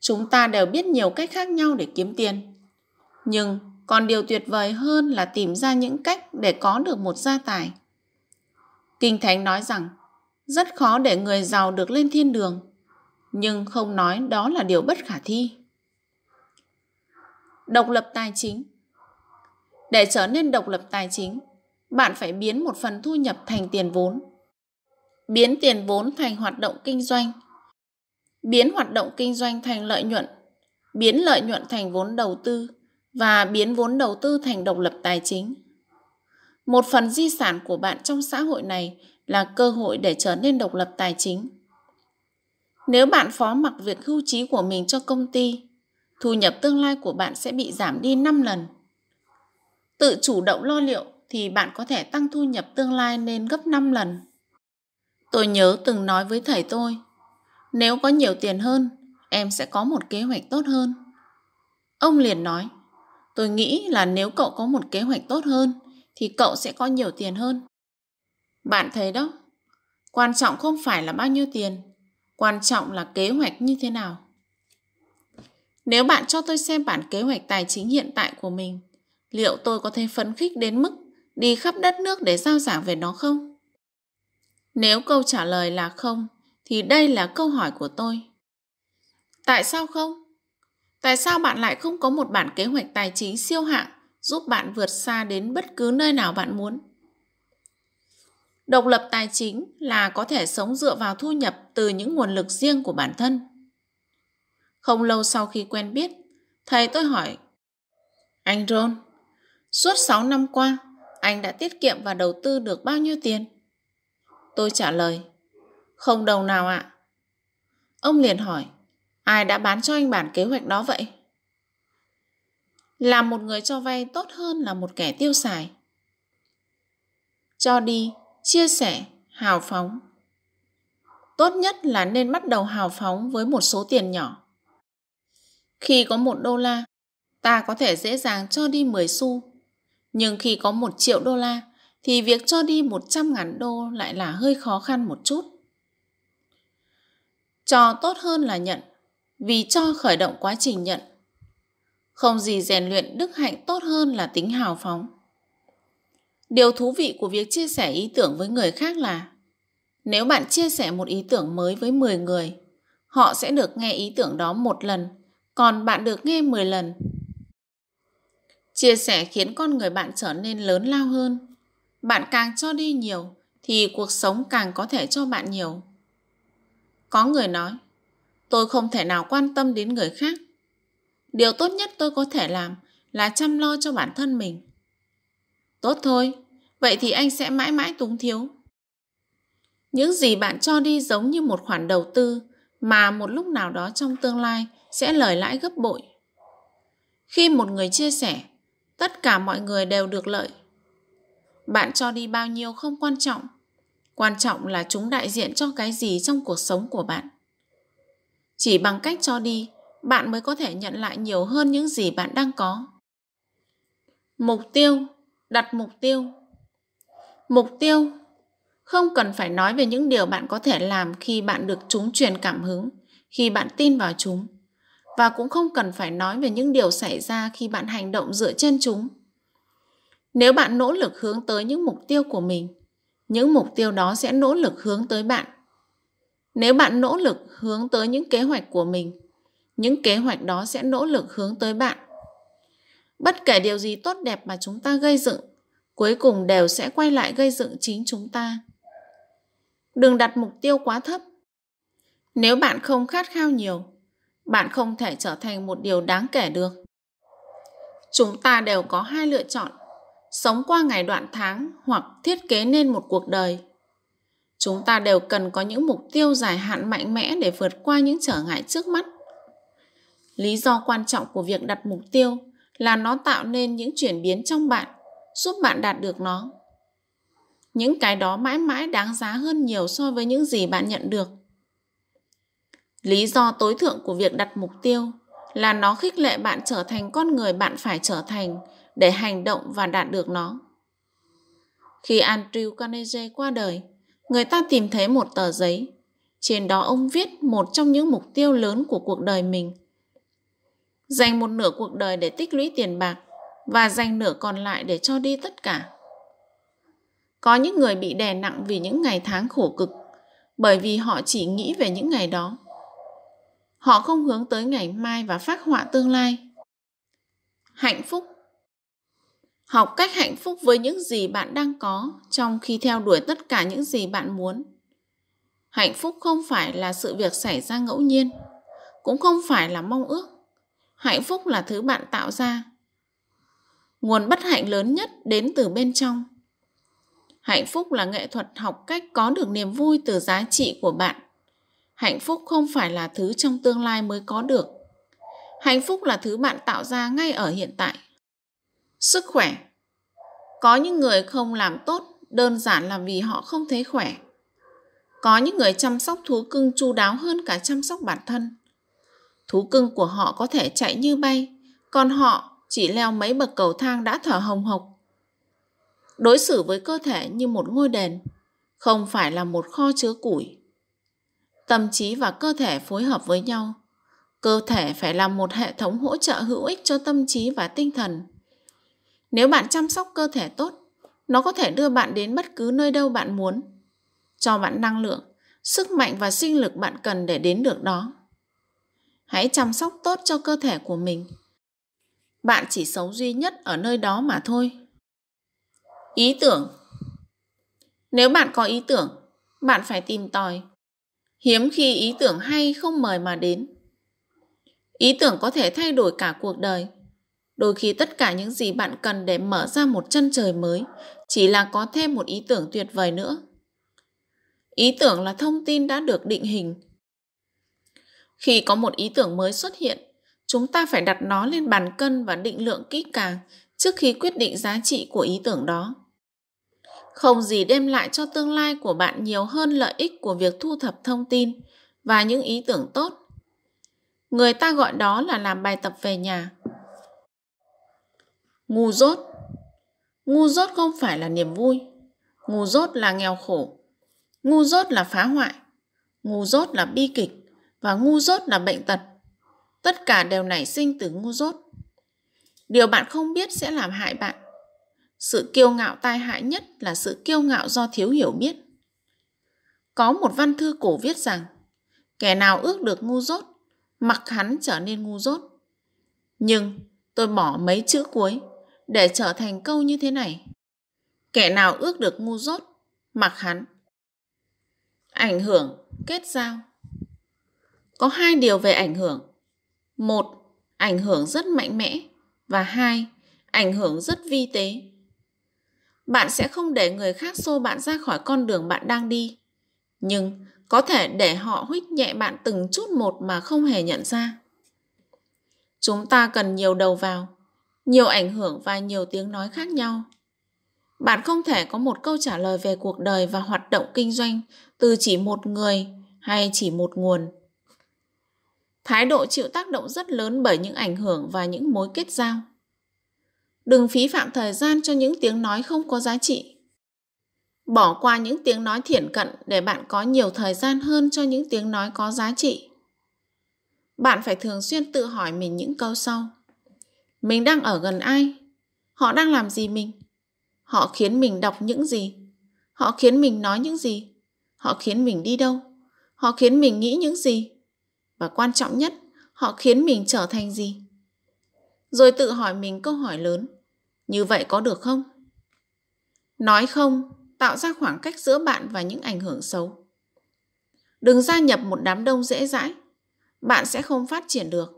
S1: Chúng ta đều biết nhiều cách khác nhau để kiếm tiền. Nhưng còn điều tuyệt vời hơn là tìm ra những cách để có được một gia tài. Kinh Thánh nói rằng rất khó để người giàu được lên thiên đường nhưng không nói đó là điều bất khả thi. Độc lập tài chính Để trở nên độc lập tài chính, bạn phải biến một phần thu nhập thành tiền vốn. Biến tiền vốn thành hoạt động kinh doanh. Biến hoạt động kinh doanh thành lợi nhuận. Biến lợi nhuận thành vốn đầu tư và biến vốn đầu tư thành độc lập tài chính. Một phần di sản của bạn trong xã hội này là cơ hội để trở nên độc lập tài chính. Nếu bạn phó mặc việc hưu trí của mình cho công ty, thu nhập tương lai của bạn sẽ bị giảm đi 5 lần. Tự chủ động lo liệu thì bạn có thể tăng thu nhập tương lai lên gấp 5 lần. Tôi nhớ từng nói với thầy tôi, nếu có nhiều tiền hơn, em sẽ có một kế hoạch tốt hơn. Ông liền nói, tôi nghĩ là nếu cậu có một kế hoạch tốt hơn, thì cậu sẽ có nhiều tiền hơn. Bạn thấy đó, quan trọng không phải là bao nhiêu tiền, quan trọng là kế hoạch như thế nào. Nếu bạn cho tôi xem bản kế hoạch tài chính hiện tại của mình liệu tôi có thể phấn khích đến mức đi khắp đất nước để giao giảng về nó không? Nếu câu trả lời là không thì đây là câu hỏi của tôi. Tại sao không? Tại sao bạn lại không có một bản kế hoạch tài chính siêu hạng giúp bạn vượt xa đến bất cứ nơi nào bạn muốn Độc lập tài chính là có thể sống dựa vào thu nhập từ những nguồn lực riêng của bản thân. Không lâu sau khi quen biết, thầy tôi hỏi Anh Ron, suốt 6 năm qua, anh đã tiết kiệm và đầu tư được bao nhiêu tiền? Tôi trả lời Không đồng nào ạ. Ông liền hỏi Ai đã bán cho anh bản kế hoạch đó vậy? Làm một người cho vay tốt hơn là một kẻ tiêu xài. Cho đi chia sẻ, hào phóng. Tốt nhất là nên bắt đầu hào phóng với một số tiền nhỏ. Khi có một đô la, ta có thể dễ dàng cho đi 10 xu. Nhưng khi có một triệu đô la, thì việc cho đi 100 ngàn đô lại là hơi khó khăn một chút. Cho tốt hơn là nhận, vì cho khởi động quá trình nhận. Không gì rèn luyện đức hạnh tốt hơn là tính hào phóng. Điều thú vị của việc chia sẻ ý tưởng với người khác là Nếu bạn chia sẻ một ý tưởng mới với 10 người, họ sẽ được nghe ý tưởng đó một lần, còn bạn được nghe 10 lần. Chia sẻ khiến con người bạn trở nên lớn lao hơn. Bạn càng cho đi nhiều thì cuộc sống càng có thể cho bạn nhiều. Có người nói, tôi không thể nào quan tâm đến người khác. Điều tốt nhất tôi có thể làm là chăm lo cho bản thân mình. Tốt thôi, vậy thì anh sẽ mãi mãi túng thiếu. Những gì bạn cho đi giống như một khoản đầu tư mà một lúc nào đó trong tương lai sẽ lời lãi gấp bội. Khi một người chia sẻ, tất cả mọi người đều được lợi. Bạn cho đi bao nhiêu không quan trọng, quan trọng là chúng đại diện cho cái gì trong cuộc sống của bạn. Chỉ bằng cách cho đi, bạn mới có thể nhận lại nhiều hơn những gì bạn đang có. Mục tiêu, đặt mục tiêu. Mục tiêu không cần phải nói về những điều bạn có thể làm khi bạn được chúng truyền cảm hứng, khi bạn tin vào chúng. Và cũng không cần phải nói về những điều xảy ra khi bạn hành động dựa trên chúng. Nếu bạn nỗ lực hướng tới những mục tiêu của mình, những mục tiêu đó sẽ nỗ lực hướng tới bạn. Nếu bạn nỗ lực hướng tới những kế hoạch của mình, những kế hoạch đó sẽ nỗ lực hướng tới bạn. Bất kể điều gì tốt đẹp mà chúng ta gây dựng, cuối cùng đều sẽ quay lại gây dựng chính chúng ta. Đừng đặt mục tiêu quá thấp. Nếu bạn không khát khao nhiều, bạn không thể trở thành một điều đáng kể được. Chúng ta đều có hai lựa chọn, sống qua ngày đoạn tháng hoặc thiết kế nên một cuộc đời. Chúng ta đều cần có những mục tiêu dài hạn mạnh mẽ để vượt qua những trở ngại trước mắt. Lý do quan trọng của việc đặt mục tiêu là nó tạo nên những chuyển biến trong bạn, giúp bạn đạt được nó. Những cái đó mãi mãi đáng giá hơn nhiều so với những gì bạn nhận được. Lý do tối thượng của việc đặt mục tiêu là nó khích lệ bạn trở thành con người bạn phải trở thành để hành động và đạt được nó. Khi andrew carnegie qua đời người ta tìm thấy một tờ giấy trên đó ông viết một trong những mục tiêu lớn của cuộc đời mình dành một nửa cuộc đời để tích lũy tiền bạc và dành nửa còn lại để cho đi tất cả có những người bị đè nặng vì những ngày tháng khổ cực, bởi vì họ chỉ nghĩ về những ngày đó. Họ không hướng tới ngày mai và phát họa tương lai. Hạnh phúc Học cách hạnh phúc với những gì bạn đang có trong khi theo đuổi tất cả những gì bạn muốn. Hạnh phúc không phải là sự việc xảy ra ngẫu nhiên, cũng không phải là mong ước. Hạnh phúc là thứ bạn tạo ra. Nguồn bất hạnh lớn nhất đến từ bên trong hạnh phúc là nghệ thuật học cách có được niềm vui từ giá trị của bạn hạnh phúc không phải là thứ trong tương lai mới có được hạnh phúc là thứ bạn tạo ra ngay ở hiện tại sức khỏe. Có những người không làm tốt, đơn giản là vì họ không thấy khỏe. Có những người chăm sóc thú cưng chu đáo hơn cả chăm sóc bản thân. Thú cưng của họ có thể chạy như bay, còn họ chỉ leo mấy bậc cầu thang đã thở hồng hộc. Đối xử với cơ thể như một ngôi đền, không phải là một kho chứa củi. Tâm trí và cơ thể phối hợp với nhau. Cơ thể phải là một hệ thống hỗ trợ hữu ích cho tâm trí và tinh thần nếu bạn chăm sóc cơ thể tốt nó có thể đưa bạn đến bất cứ nơi đâu bạn muốn cho bạn năng lượng sức mạnh và sinh lực bạn cần để đến được đó hãy chăm sóc tốt cho cơ thể của mình bạn chỉ sống duy nhất ở nơi đó mà thôi Ý tưởng Nếu bạn có ý tưởng, bạn phải tìm tòi. Hiếm khi ý tưởng hay không mời mà đến. Ý tưởng có thể thay đổi cả cuộc đời. Đôi khi tất cả những gì bạn cần để mở ra một chân trời mới chỉ là có thêm một ý tưởng tuyệt vời nữa. Ý tưởng là thông tin đã được định hình. Khi có một ý tưởng mới xuất hiện, chúng ta phải đặt nó lên bàn cân và định lượng kỹ càng trước khi quyết định giá trị của ý tưởng đó không gì đem lại cho tương lai của bạn nhiều hơn lợi ích của việc thu thập thông tin và những ý tưởng tốt người ta gọi đó là làm bài tập về nhà ngu dốt. Ngu dốt không phải là niềm vui. Ngu dốt là nghèo khổ. Ngu dốt là phá hoại. Ngu dốt là bi kịch và ngu dốt là bệnh tật. Tất cả đều nảy sinh từ ngu dốt. Điều bạn không biết sẽ làm hại bạn. Sự kiêu ngạo tai hại nhất là sự kiêu ngạo do thiếu hiểu biết. Có một văn thư cổ viết rằng, kẻ nào ước được ngu dốt, mặc hắn trở nên ngu dốt. Nhưng tôi bỏ mấy chữ cuối để trở thành câu như thế này. Kẻ nào ước được ngu dốt, mặc hắn. Ảnh hưởng, kết giao. Có hai điều về ảnh hưởng. Một, ảnh hưởng rất mạnh mẽ và hai, ảnh hưởng rất vi tế. Bạn sẽ không để người khác xô bạn ra khỏi con đường bạn đang đi, nhưng có thể để họ huých nhẹ bạn từng chút một mà không hề nhận ra. Chúng ta cần nhiều đầu vào, nhiều ảnh hưởng và nhiều tiếng nói khác nhau. Bạn không thể có một câu trả lời về cuộc đời và hoạt động kinh doanh từ chỉ một người hay chỉ một nguồn. Thái độ chịu tác động rất lớn bởi những ảnh hưởng và những mối kết giao. Đừng phí phạm thời gian cho những tiếng nói không có giá trị. Bỏ qua những tiếng nói thiển cận để bạn có nhiều thời gian hơn cho những tiếng nói có giá trị. Bạn phải thường xuyên tự hỏi mình những câu sau. Mình đang ở gần ai? Họ đang làm gì mình? Họ khiến mình đọc những gì? Họ khiến mình nói những gì? Họ khiến mình đi đâu? Họ khiến mình nghĩ những gì? Và quan trọng nhất, họ khiến mình trở thành gì? Rồi tự hỏi mình câu hỏi lớn. Như vậy có được không? Nói không tạo ra khoảng cách giữa bạn và những ảnh hưởng xấu. Đừng gia nhập một đám đông dễ dãi, bạn sẽ không phát triển được.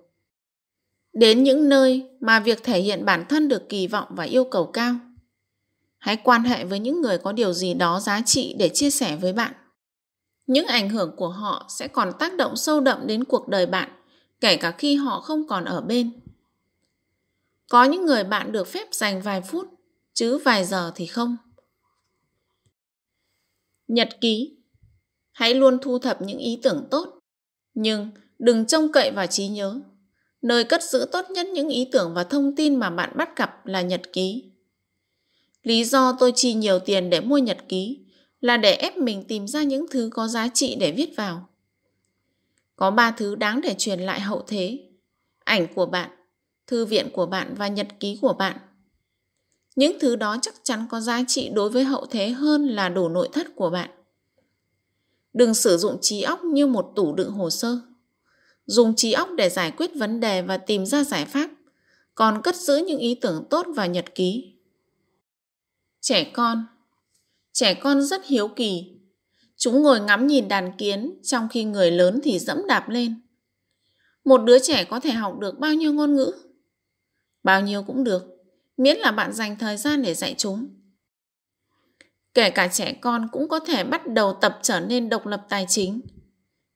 S1: Đến những nơi mà việc thể hiện bản thân được kỳ vọng và yêu cầu cao. Hãy quan hệ với những người có điều gì đó giá trị để chia sẻ với bạn. Những ảnh hưởng của họ sẽ còn tác động sâu đậm đến cuộc đời bạn, kể cả khi họ không còn ở bên. Có những người bạn được phép dành vài phút, chứ vài giờ thì không. Nhật ký Hãy luôn thu thập những ý tưởng tốt, nhưng đừng trông cậy vào trí nhớ. Nơi cất giữ tốt nhất những ý tưởng và thông tin mà bạn bắt gặp là nhật ký. Lý do tôi chi nhiều tiền để mua nhật ký là để ép mình tìm ra những thứ có giá trị để viết vào. Có ba thứ đáng để truyền lại hậu thế. Ảnh của bạn, thư viện của bạn và nhật ký của bạn. Những thứ đó chắc chắn có giá trị đối với hậu thế hơn là đồ nội thất của bạn. Đừng sử dụng trí óc như một tủ đựng hồ sơ. Dùng trí óc để giải quyết vấn đề và tìm ra giải pháp, còn cất giữ những ý tưởng tốt vào nhật ký. Trẻ con Trẻ con rất hiếu kỳ. Chúng ngồi ngắm nhìn đàn kiến trong khi người lớn thì dẫm đạp lên. Một đứa trẻ có thể học được bao nhiêu ngôn ngữ? Bao nhiêu cũng được, miễn là bạn dành thời gian để dạy chúng. Kể cả trẻ con cũng có thể bắt đầu tập trở nên độc lập tài chính.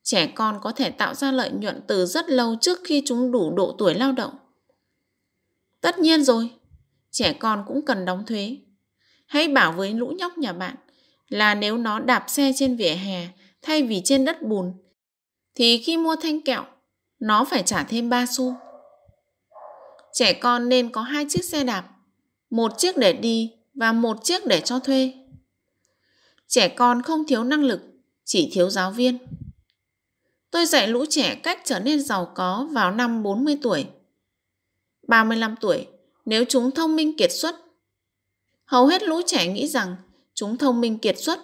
S1: Trẻ con có thể tạo ra lợi nhuận từ rất lâu trước khi chúng đủ độ tuổi lao động. Tất nhiên rồi, trẻ con cũng cần đóng thuế. Hãy bảo với lũ nhóc nhà bạn là nếu nó đạp xe trên vỉa hè thay vì trên đất bùn, thì khi mua thanh kẹo, nó phải trả thêm 3 xu. Trẻ con nên có hai chiếc xe đạp, một chiếc để đi và một chiếc để cho thuê. Trẻ con không thiếu năng lực, chỉ thiếu giáo viên. Tôi dạy lũ trẻ cách trở nên giàu có vào năm 40 tuổi. 35 tuổi, nếu chúng thông minh kiệt xuất Hầu hết lũ trẻ nghĩ rằng chúng thông minh kiệt xuất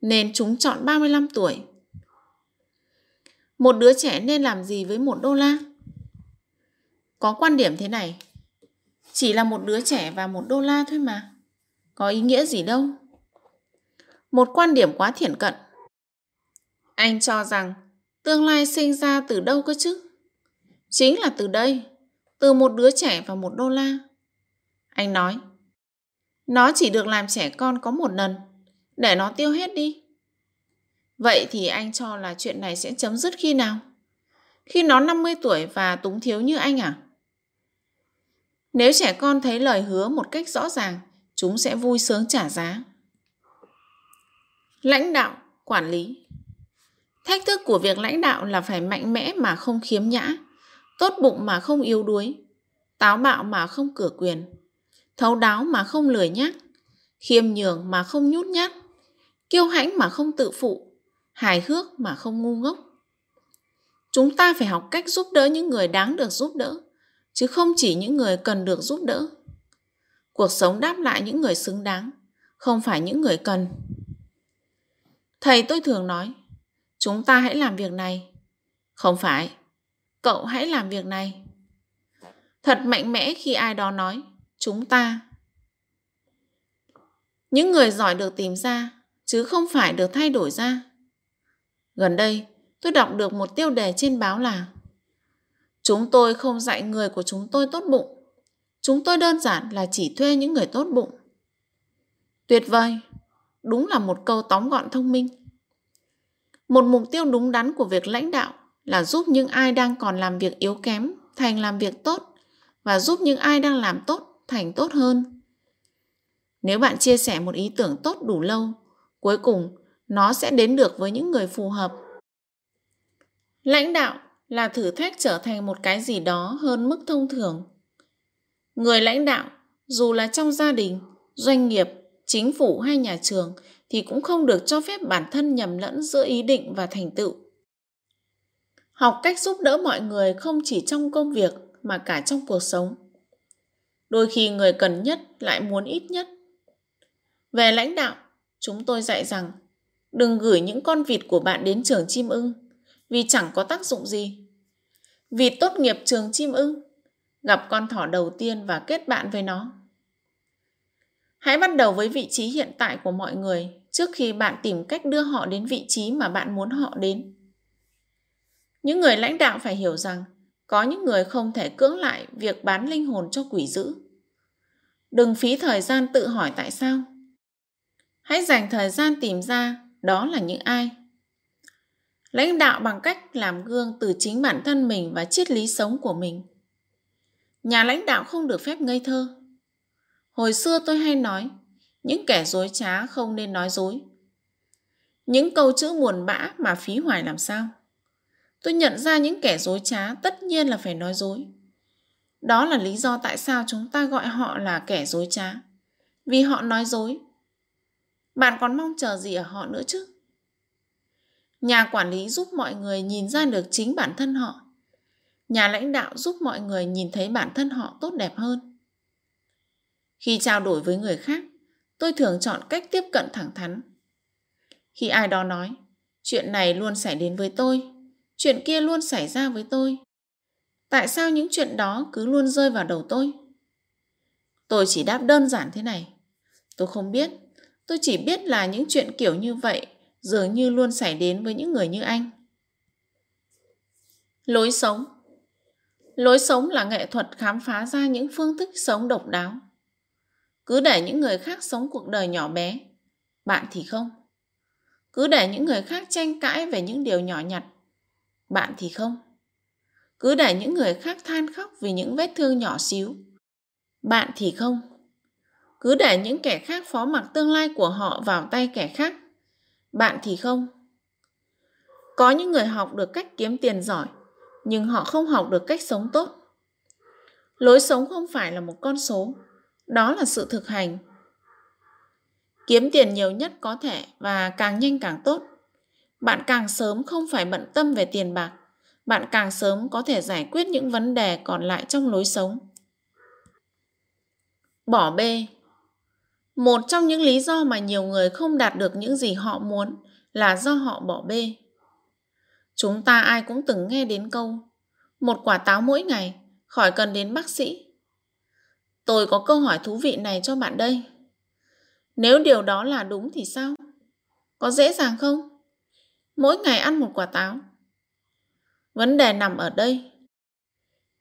S1: nên chúng chọn 35 tuổi. Một đứa trẻ nên làm gì với một đô la? Có quan điểm thế này. Chỉ là một đứa trẻ và một đô la thôi mà. Có ý nghĩa gì đâu. Một quan điểm quá thiển cận. Anh cho rằng tương lai sinh ra từ đâu cơ chứ? Chính là từ đây, từ một đứa trẻ và một đô la. Anh nói, nó chỉ được làm trẻ con có một lần, để nó tiêu hết đi. Vậy thì anh cho là chuyện này sẽ chấm dứt khi nào? Khi nó 50 tuổi và túng thiếu như anh à? Nếu trẻ con thấy lời hứa một cách rõ ràng, chúng sẽ vui sướng trả giá. Lãnh đạo, quản lý Thách thức của việc lãnh đạo là phải mạnh mẽ mà không khiếm nhã, tốt bụng mà không yếu đuối, táo bạo mà không cửa quyền thấu đáo mà không lười nhác, khiêm nhường mà không nhút nhát, kiêu hãnh mà không tự phụ, hài hước mà không ngu ngốc. Chúng ta phải học cách giúp đỡ những người đáng được giúp đỡ, chứ không chỉ những người cần được giúp đỡ. Cuộc sống đáp lại những người xứng đáng, không phải những người cần. Thầy tôi thường nói, chúng ta hãy làm việc này. Không phải, cậu hãy làm việc này. Thật mạnh mẽ khi ai đó nói, chúng ta. Những người giỏi được tìm ra, chứ không phải được thay đổi ra. Gần đây, tôi đọc được một tiêu đề trên báo là Chúng tôi không dạy người của chúng tôi tốt bụng. Chúng tôi đơn giản là chỉ thuê những người tốt bụng. Tuyệt vời, đúng là một câu tóm gọn thông minh. Một mục tiêu đúng đắn của việc lãnh đạo là giúp những ai đang còn làm việc yếu kém thành làm việc tốt và giúp những ai đang làm tốt thành tốt hơn. Nếu bạn chia sẻ một ý tưởng tốt đủ lâu, cuối cùng nó sẽ đến được với những người phù hợp. Lãnh đạo là thử thách trở thành một cái gì đó hơn mức thông thường. Người lãnh đạo, dù là trong gia đình, doanh nghiệp, chính phủ hay nhà trường thì cũng không được cho phép bản thân nhầm lẫn giữa ý định và thành tựu. Học cách giúp đỡ mọi người không chỉ trong công việc mà cả trong cuộc sống. Đôi khi người cần nhất lại muốn ít nhất. Về lãnh đạo, chúng tôi dạy rằng đừng gửi những con vịt của bạn đến trường chim ưng vì chẳng có tác dụng gì. Vịt tốt nghiệp trường chim ưng, gặp con thỏ đầu tiên và kết bạn với nó. Hãy bắt đầu với vị trí hiện tại của mọi người trước khi bạn tìm cách đưa họ đến vị trí mà bạn muốn họ đến. Những người lãnh đạo phải hiểu rằng có những người không thể cưỡng lại việc bán linh hồn cho quỷ dữ. Đừng phí thời gian tự hỏi tại sao. Hãy dành thời gian tìm ra đó là những ai. Lãnh đạo bằng cách làm gương từ chính bản thân mình và triết lý sống của mình. Nhà lãnh đạo không được phép ngây thơ. Hồi xưa tôi hay nói, những kẻ dối trá không nên nói dối. Những câu chữ buồn bã mà phí hoài làm sao? Tôi nhận ra những kẻ dối trá tất nhiên là phải nói dối. Đó là lý do tại sao chúng ta gọi họ là kẻ dối trá. Vì họ nói dối. Bạn còn mong chờ gì ở họ nữa chứ? Nhà quản lý giúp mọi người nhìn ra được chính bản thân họ. Nhà lãnh đạo giúp mọi người nhìn thấy bản thân họ tốt đẹp hơn. Khi trao đổi với người khác, tôi thường chọn cách tiếp cận thẳng thắn. Khi ai đó nói, chuyện này luôn xảy đến với tôi, chuyện kia luôn xảy ra với tôi. Tại sao những chuyện đó cứ luôn rơi vào đầu tôi? Tôi chỉ đáp đơn giản thế này. Tôi không biết, tôi chỉ biết là những chuyện kiểu như vậy dường như luôn xảy đến với những người như anh. Lối sống Lối sống là nghệ thuật khám phá ra những phương thức sống độc đáo. Cứ để những người khác sống cuộc đời nhỏ bé, bạn thì không. Cứ để những người khác tranh cãi về những điều nhỏ nhặt, bạn thì không. Cứ để những người khác than khóc vì những vết thương nhỏ xíu, bạn thì không. Cứ để những kẻ khác phó mặc tương lai của họ vào tay kẻ khác, bạn thì không. Có những người học được cách kiếm tiền giỏi, nhưng họ không học được cách sống tốt. Lối sống không phải là một con số, đó là sự thực hành. Kiếm tiền nhiều nhất có thể và càng nhanh càng tốt. Bạn càng sớm không phải bận tâm về tiền bạc, bạn càng sớm có thể giải quyết những vấn đề còn lại trong lối sống. Bỏ bê một trong những lý do mà nhiều người không đạt được những gì họ muốn là do họ bỏ bê. Chúng ta ai cũng từng nghe đến câu một quả táo mỗi ngày, khỏi cần đến bác sĩ. Tôi có câu hỏi thú vị này cho bạn đây. Nếu điều đó là đúng thì sao? Có dễ dàng không? Mỗi ngày ăn một quả táo. Vấn đề nằm ở đây.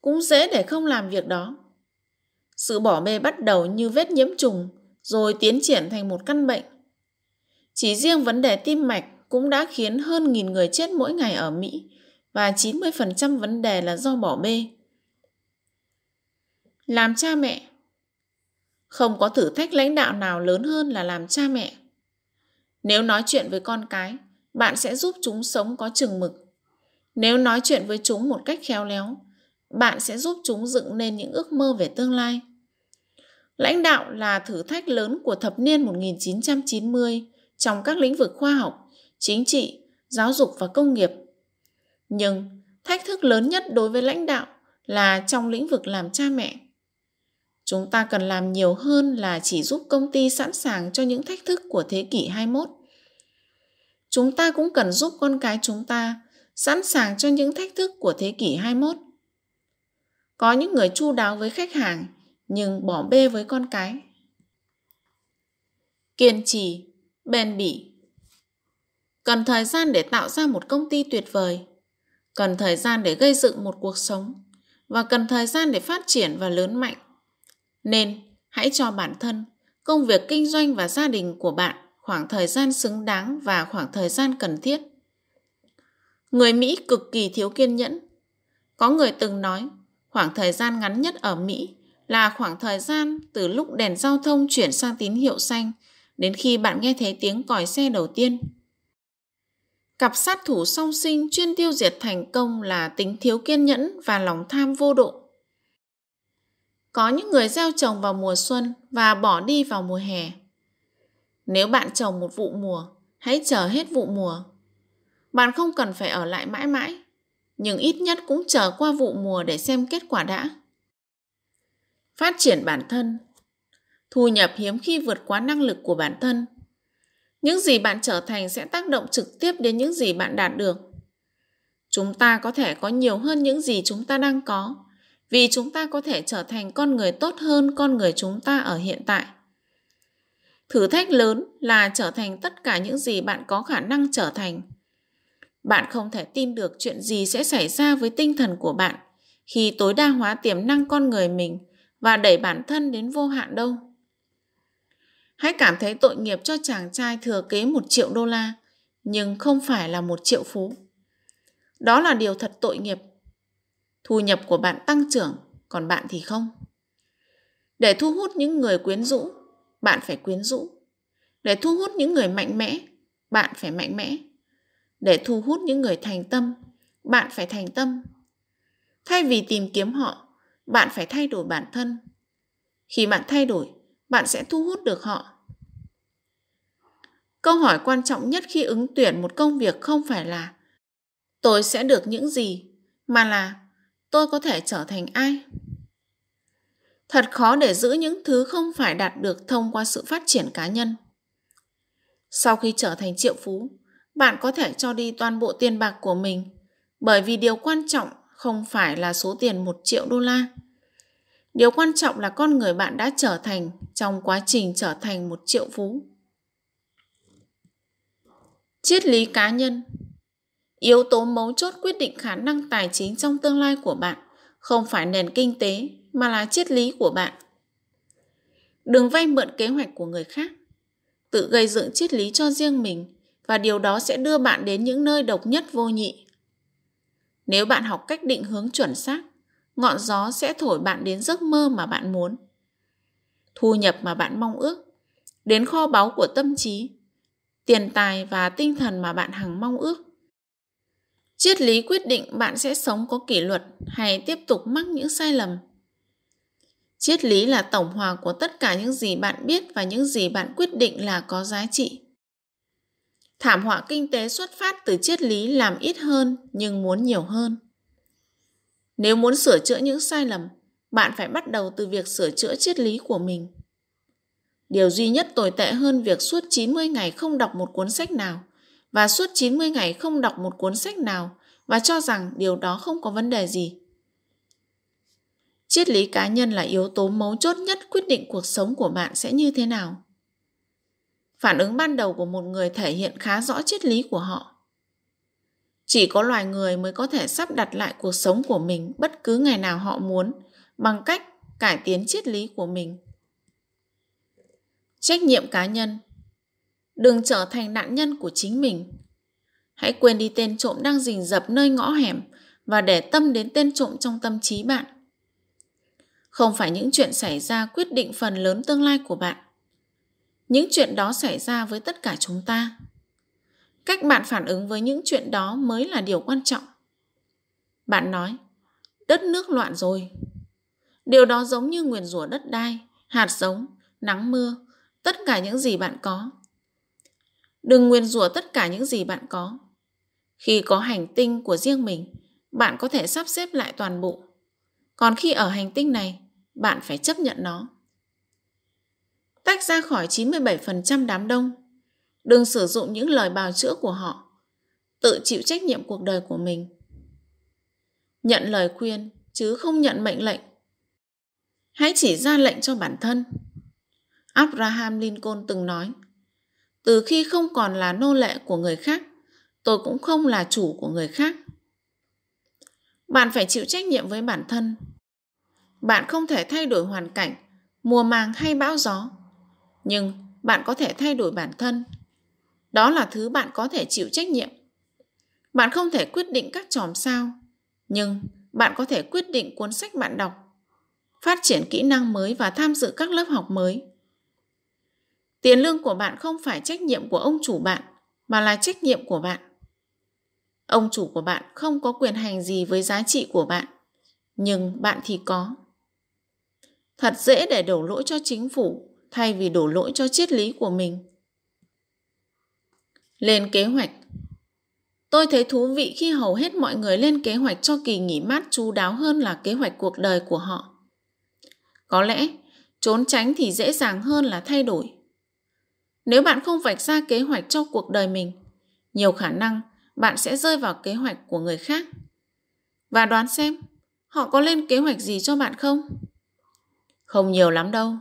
S1: Cũng dễ để không làm việc đó. Sự bỏ bê bắt đầu như vết nhiễm trùng, rồi tiến triển thành một căn bệnh. Chỉ riêng vấn đề tim mạch cũng đã khiến hơn nghìn người chết mỗi ngày ở Mỹ, và 90% vấn đề là do bỏ bê. Làm cha mẹ không có thử thách lãnh đạo nào lớn hơn là làm cha mẹ. Nếu nói chuyện với con cái, bạn sẽ giúp chúng sống có chừng mực. Nếu nói chuyện với chúng một cách khéo léo, bạn sẽ giúp chúng dựng nên những ước mơ về tương lai. Lãnh đạo là thử thách lớn của thập niên 1990 trong các lĩnh vực khoa học, chính trị, giáo dục và công nghiệp. Nhưng thách thức lớn nhất đối với lãnh đạo là trong lĩnh vực làm cha mẹ. Chúng ta cần làm nhiều hơn là chỉ giúp công ty sẵn sàng cho những thách thức của thế kỷ 21. chúng ta cũng cần giúp con cái chúng ta sẵn sàng cho những thách thức của thế kỷ 21. Có những người chu đáo với khách hàng nhưng bỏ bê với con cái. Kiên trì, bền bỉ. Cần thời gian để tạo ra một công ty tuyệt vời, cần thời gian để gây dựng một cuộc sống và cần thời gian để phát triển và lớn mạnh. Nên hãy cho bản thân, công việc kinh doanh và gia đình của bạn khoảng thời gian xứng đáng và khoảng thời gian cần thiết. Người Mỹ cực kỳ thiếu kiên nhẫn. Có người từng nói, khoảng thời gian ngắn nhất ở Mỹ là khoảng thời gian từ lúc đèn giao thông chuyển sang tín hiệu xanh đến khi bạn nghe thấy tiếng còi xe đầu tiên. Cặp sát thủ song sinh chuyên tiêu diệt thành công là tính thiếu kiên nhẫn và lòng tham vô độ. Có những người gieo trồng vào mùa xuân và bỏ đi vào mùa hè. Nếu bạn trồng một vụ mùa, hãy chờ hết vụ mùa. Bạn không cần phải ở lại mãi mãi, nhưng ít nhất cũng chờ qua vụ mùa để xem kết quả đã. Phát triển bản thân Thu nhập hiếm khi vượt quá năng lực của bản thân. Những gì bạn trở thành sẽ tác động trực tiếp đến những gì bạn đạt được. Chúng ta có thể có nhiều hơn những gì chúng ta đang có, vì chúng ta có thể trở thành con người tốt hơn con người chúng ta ở hiện tại. Thử thách lớn là trở thành tất cả những gì bạn có khả năng trở thành. Bạn không thể tin được chuyện gì sẽ xảy ra với tinh thần của bạn khi tối đa hóa tiềm năng con người mình và đẩy bản thân đến vô hạn đâu. Hãy cảm thấy tội nghiệp cho chàng trai thừa kế một triệu đô la, nhưng không phải là một triệu phú. Đó là điều thật tội nghiệp. Thu nhập của bạn tăng trưởng, còn bạn thì không. Để thu hút những người quyến rũ, bạn phải quyến rũ. Để thu hút những người mạnh mẽ, bạn phải mạnh mẽ. Để thu hút những người thành tâm, bạn phải thành tâm. Thay vì tìm kiếm họ, bạn phải thay đổi bản thân. Khi bạn thay đổi, bạn sẽ thu hút được họ. Câu hỏi quan trọng nhất khi ứng tuyển một công việc không phải là tôi sẽ được những gì, mà là tôi có thể trở thành ai. Thật khó để giữ những thứ không phải đạt được thông qua sự phát triển cá nhân. Sau khi trở thành triệu phú, bạn có thể cho đi toàn bộ tiền bạc của mình, bởi vì điều quan trọng không phải là số tiền một triệu đô la. Điều quan trọng là con người bạn đã trở thành trong quá trình trở thành một triệu phú. Triết lý cá nhân Yếu tố mấu chốt quyết định khả năng tài chính trong tương lai của bạn không phải nền kinh tế mà là triết lý của bạn. Đừng vay mượn kế hoạch của người khác. Tự gây dựng triết lý cho riêng mình và điều đó sẽ đưa bạn đến những nơi độc nhất vô nhị. Nếu bạn học cách định hướng chuẩn xác, ngọn gió sẽ thổi bạn đến giấc mơ mà bạn muốn. Thu nhập mà bạn mong ước, đến kho báu của tâm trí, tiền tài và tinh thần mà bạn hằng mong ước. Triết lý quyết định bạn sẽ sống có kỷ luật hay tiếp tục mắc những sai lầm. Triết lý là tổng hòa của tất cả những gì bạn biết và những gì bạn quyết định là có giá trị. Thảm họa kinh tế xuất phát từ triết lý làm ít hơn nhưng muốn nhiều hơn. Nếu muốn sửa chữa những sai lầm, bạn phải bắt đầu từ việc sửa chữa triết lý của mình. Điều duy nhất tồi tệ hơn việc suốt 90 ngày không đọc một cuốn sách nào và suốt 90 ngày không đọc một cuốn sách nào và cho rằng điều đó không có vấn đề gì. Triết lý cá nhân là yếu tố mấu chốt nhất quyết định cuộc sống của bạn sẽ như thế nào. Phản ứng ban đầu của một người thể hiện khá rõ triết lý của họ. Chỉ có loài người mới có thể sắp đặt lại cuộc sống của mình bất cứ ngày nào họ muốn bằng cách cải tiến triết lý của mình. Trách nhiệm cá nhân Đừng trở thành nạn nhân của chính mình. Hãy quên đi tên trộm đang rình rập nơi ngõ hẻm và để tâm đến tên trộm trong tâm trí bạn. Không phải những chuyện xảy ra quyết định phần lớn tương lai của bạn. Những chuyện đó xảy ra với tất cả chúng ta. Cách bạn phản ứng với những chuyện đó mới là điều quan trọng. Bạn nói, đất nước loạn rồi. Điều đó giống như nguyền rủa đất đai, hạt giống, nắng mưa, tất cả những gì bạn có. Đừng nguyên rủa tất cả những gì bạn có. Khi có hành tinh của riêng mình, bạn có thể sắp xếp lại toàn bộ. Còn khi ở hành tinh này, bạn phải chấp nhận nó. Tách ra khỏi 97% đám đông. Đừng sử dụng những lời bào chữa của họ. Tự chịu trách nhiệm cuộc đời của mình. Nhận lời khuyên chứ không nhận mệnh lệnh. Hãy chỉ ra lệnh cho bản thân. Abraham Lincoln từng nói, từ khi không còn là nô lệ của người khác, tôi cũng không là chủ của người khác. Bạn phải chịu trách nhiệm với bản thân. Bạn không thể thay đổi hoàn cảnh, mùa màng hay bão gió, nhưng bạn có thể thay đổi bản thân. Đó là thứ bạn có thể chịu trách nhiệm. Bạn không thể quyết định các chòm sao, nhưng bạn có thể quyết định cuốn sách bạn đọc, phát triển kỹ năng mới và tham dự các lớp học mới. Tiền lương của bạn không phải trách nhiệm của ông chủ bạn, mà là trách nhiệm của bạn. Ông chủ của bạn không có quyền hành gì với giá trị của bạn, nhưng bạn thì có. Thật dễ để đổ lỗi cho chính phủ thay vì đổ lỗi cho triết lý của mình. Lên kế hoạch Tôi thấy thú vị khi hầu hết mọi người lên kế hoạch cho kỳ nghỉ mát chú đáo hơn là kế hoạch cuộc đời của họ. Có lẽ trốn tránh thì dễ dàng hơn là thay đổi. Nếu bạn không vạch ra kế hoạch cho cuộc đời mình, nhiều khả năng bạn sẽ rơi vào kế hoạch của người khác. Và đoán xem, họ có lên kế hoạch gì cho bạn không? Không nhiều lắm đâu.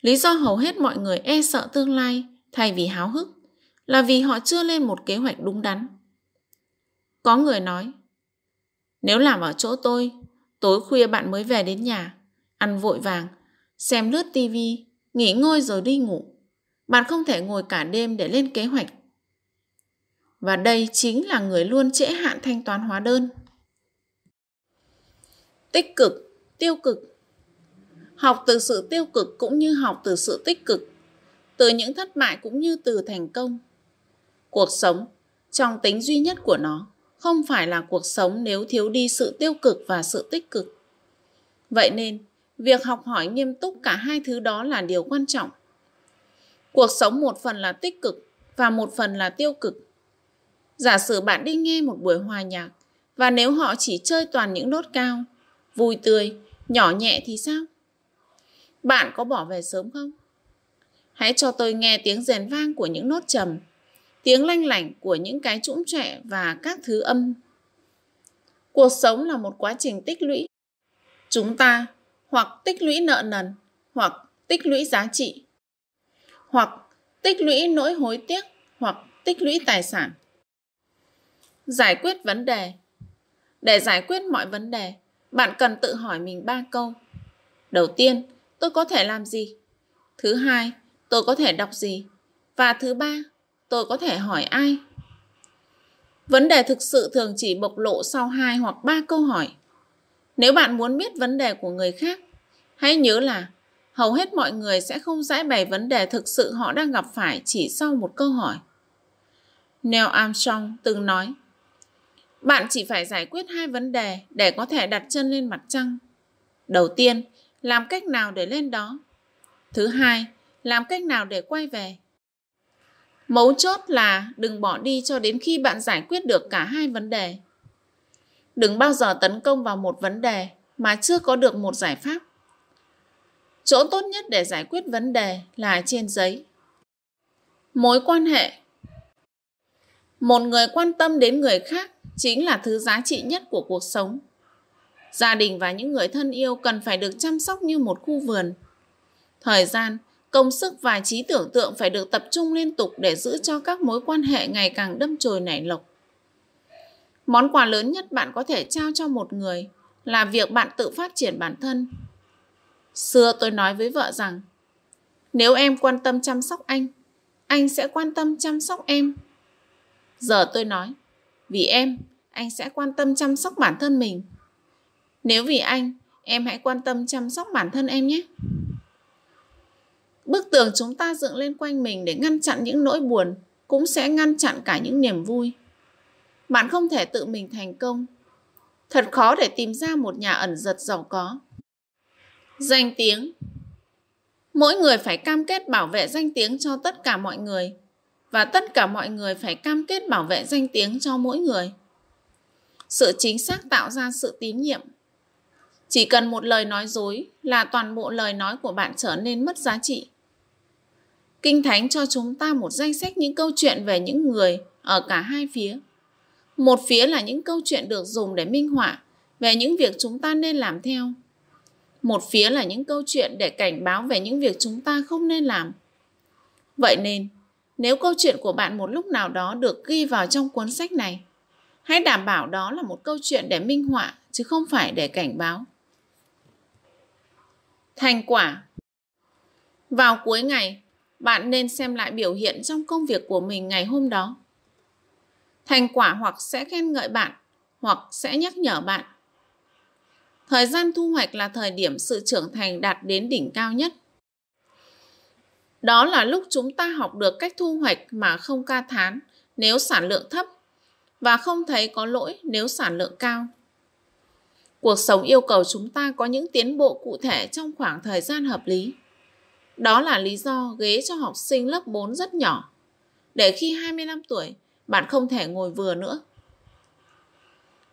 S1: Lý do hầu hết mọi người e sợ tương lai thay vì háo hức là vì họ chưa lên một kế hoạch đúng đắn. Có người nói, nếu làm ở chỗ tôi, tối khuya bạn mới về đến nhà, ăn vội vàng, xem lướt tivi, nghỉ ngơi rồi đi ngủ. Bạn không thể ngồi cả đêm để lên kế hoạch. Và đây chính là người luôn trễ hạn thanh toán hóa đơn. Tích cực, tiêu cực Học từ sự tiêu cực cũng như học từ sự tích cực, từ những thất bại cũng như từ thành công. Cuộc sống, trong tính duy nhất của nó, không phải là cuộc sống nếu thiếu đi sự tiêu cực và sự tích cực. Vậy nên, việc học hỏi nghiêm túc cả hai thứ đó là điều quan trọng. Cuộc sống một phần là tích cực và một phần là tiêu cực. Giả sử bạn đi nghe một buổi hòa nhạc và nếu họ chỉ chơi toàn những nốt cao, vui tươi, nhỏ nhẹ thì sao? Bạn có bỏ về sớm không? Hãy cho tôi nghe tiếng rèn vang của những nốt trầm, tiếng lanh lảnh của những cái trũng trẻ và các thứ âm. Cuộc sống là một quá trình tích lũy. Chúng ta hoặc tích lũy nợ nần, hoặc tích lũy giá trị, hoặc tích lũy nỗi hối tiếc, hoặc tích lũy tài sản. Giải quyết vấn đề Để giải quyết mọi vấn đề, bạn cần tự hỏi mình ba câu. Đầu tiên, tôi có thể làm gì? Thứ hai, tôi có thể đọc gì? Và thứ ba, tôi có thể hỏi ai? Vấn đề thực sự thường chỉ bộc lộ sau hai hoặc ba câu hỏi. Nếu bạn muốn biết vấn đề của người khác, hãy nhớ là hầu hết mọi người sẽ không giải bày vấn đề thực sự họ đang gặp phải chỉ sau một câu hỏi. Neil Armstrong từng nói, bạn chỉ phải giải quyết hai vấn đề để có thể đặt chân lên mặt trăng. Đầu tiên, làm cách nào để lên đó thứ hai làm cách nào để quay về mấu chốt là đừng bỏ đi cho đến khi bạn giải quyết được cả hai vấn đề đừng bao giờ tấn công vào một vấn đề mà chưa có được một giải pháp chỗ tốt nhất để giải quyết vấn đề là trên giấy mối quan hệ một người quan tâm đến người khác chính là thứ giá trị nhất của cuộc sống Gia đình và những người thân yêu cần phải được chăm sóc như một khu vườn. Thời gian, công sức và trí tưởng tượng phải được tập trung liên tục để giữ cho các mối quan hệ ngày càng đâm chồi nảy lộc. Món quà lớn nhất bạn có thể trao cho một người là việc bạn tự phát triển bản thân. Xưa tôi nói với vợ rằng, nếu em quan tâm chăm sóc anh, anh sẽ quan tâm chăm sóc em. Giờ tôi nói, vì em, anh sẽ quan tâm chăm sóc bản thân mình. Nếu vì anh, em hãy quan tâm chăm sóc bản thân em nhé. Bức tường chúng ta dựng lên quanh mình để ngăn chặn những nỗi buồn cũng sẽ ngăn chặn cả những niềm vui. Bạn không thể tự mình thành công. Thật khó để tìm ra một nhà ẩn giật giàu có. Danh tiếng Mỗi người phải cam kết bảo vệ danh tiếng cho tất cả mọi người, và tất cả mọi người phải cam kết bảo vệ danh tiếng cho mỗi người. Sự chính xác tạo ra sự tín nhiệm chỉ cần một lời nói dối là toàn bộ lời nói của bạn trở nên mất giá trị. Kinh Thánh cho chúng ta một danh sách những câu chuyện về những người ở cả hai phía. Một phía là những câu chuyện được dùng để minh họa về những việc chúng ta nên làm theo. Một phía là những câu chuyện để cảnh báo về những việc chúng ta không nên làm. Vậy nên, nếu câu chuyện của bạn một lúc nào đó được ghi vào trong cuốn sách này, hãy đảm bảo đó là một câu chuyện để minh họa chứ không phải để cảnh báo. Thành quả Vào cuối ngày, bạn nên xem lại biểu hiện trong công việc của mình ngày hôm đó. Thành quả hoặc sẽ khen ngợi bạn, hoặc sẽ nhắc nhở bạn. Thời gian thu hoạch là thời điểm sự trưởng thành đạt đến đỉnh cao nhất. Đó là lúc chúng ta học được cách thu hoạch mà không ca thán nếu sản lượng thấp và không thấy có lỗi nếu sản lượng cao. Cuộc sống yêu cầu chúng ta có những tiến bộ cụ thể trong khoảng thời gian hợp lý. Đó là lý do ghế cho học sinh lớp 4 rất nhỏ, để khi 25 tuổi bạn không thể ngồi vừa nữa.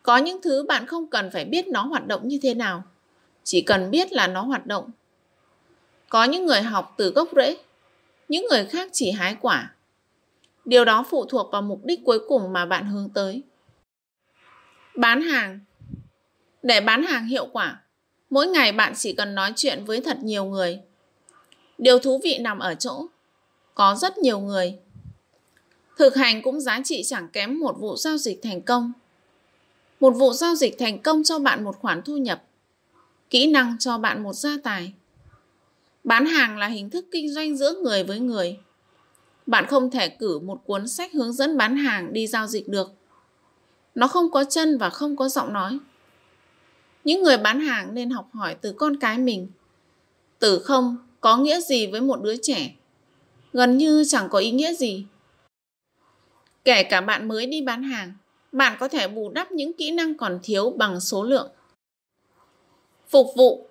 S1: Có những thứ bạn không cần phải biết nó hoạt động như thế nào, chỉ cần biết là nó hoạt động. Có những người học từ gốc rễ, những người khác chỉ hái quả. Điều đó phụ thuộc vào mục đích cuối cùng mà bạn hướng tới. Bán hàng Để bán hàng hiệu quả, mỗi ngày bạn chỉ cần nói chuyện với thật nhiều người. Điều thú vị nằm ở chỗ, có rất nhiều người. Thực hành cũng giá trị chẳng kém một vụ giao dịch thành công. Một vụ giao dịch thành công cho bạn một khoản thu nhập. Kỹ năng cho bạn một gia tài. Bán hàng là hình thức kinh doanh giữa người với người. Bạn không thể cử một cuốn sách hướng dẫn bán hàng đi giao dịch được. Nó không có chân và không có giọng nói. Những người bán hàng nên học hỏi từ con cái mình. Từ không có nghĩa gì với một đứa trẻ? Gần như chẳng có ý nghĩa gì. Kể cả bạn mới đi bán hàng, bạn có thể bù đắp những kỹ năng còn thiếu bằng số lượng. Phục vụ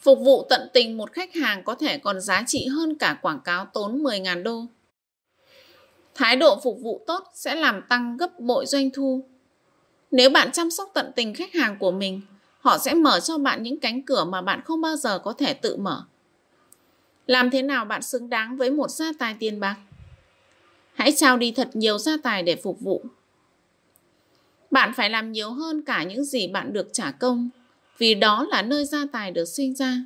S1: Phục vụ tận tình một khách hàng có thể còn giá trị hơn cả quảng cáo tốn 10.000 đô. Thái độ phục vụ tốt sẽ làm tăng gấp bội doanh thu. Nếu bạn chăm sóc tận tình khách hàng của mình, họ sẽ mở cho bạn những cánh cửa mà bạn không bao giờ có thể tự mở. Làm thế nào bạn xứng đáng với một gia tài tiền bạc? Hãy trao đi thật nhiều gia tài để phục vụ. Bạn phải làm nhiều hơn cả những gì bạn được trả công, vì đó là nơi gia tài được sinh ra.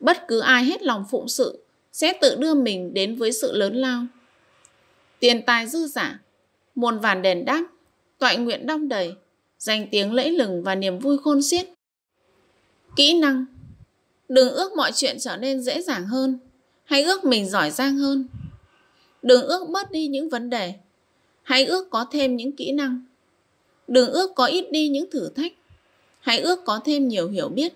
S1: Bất cứ ai hết lòng phụng sự sẽ tự đưa mình đến với sự lớn lao. Tiền tài dư giả, muôn vàn đền đáp, toại nguyện đong đầy, danh tiếng lẫy lừng và niềm vui khôn xiết. Kỹ năng Đừng ước mọi chuyện trở nên dễ dàng hơn, hãy ước mình giỏi giang hơn. Đừng ước mất đi những vấn đề, hãy ước có thêm những kỹ năng. Đừng ước có ít đi những thử thách, hãy ước có thêm nhiều hiểu biết.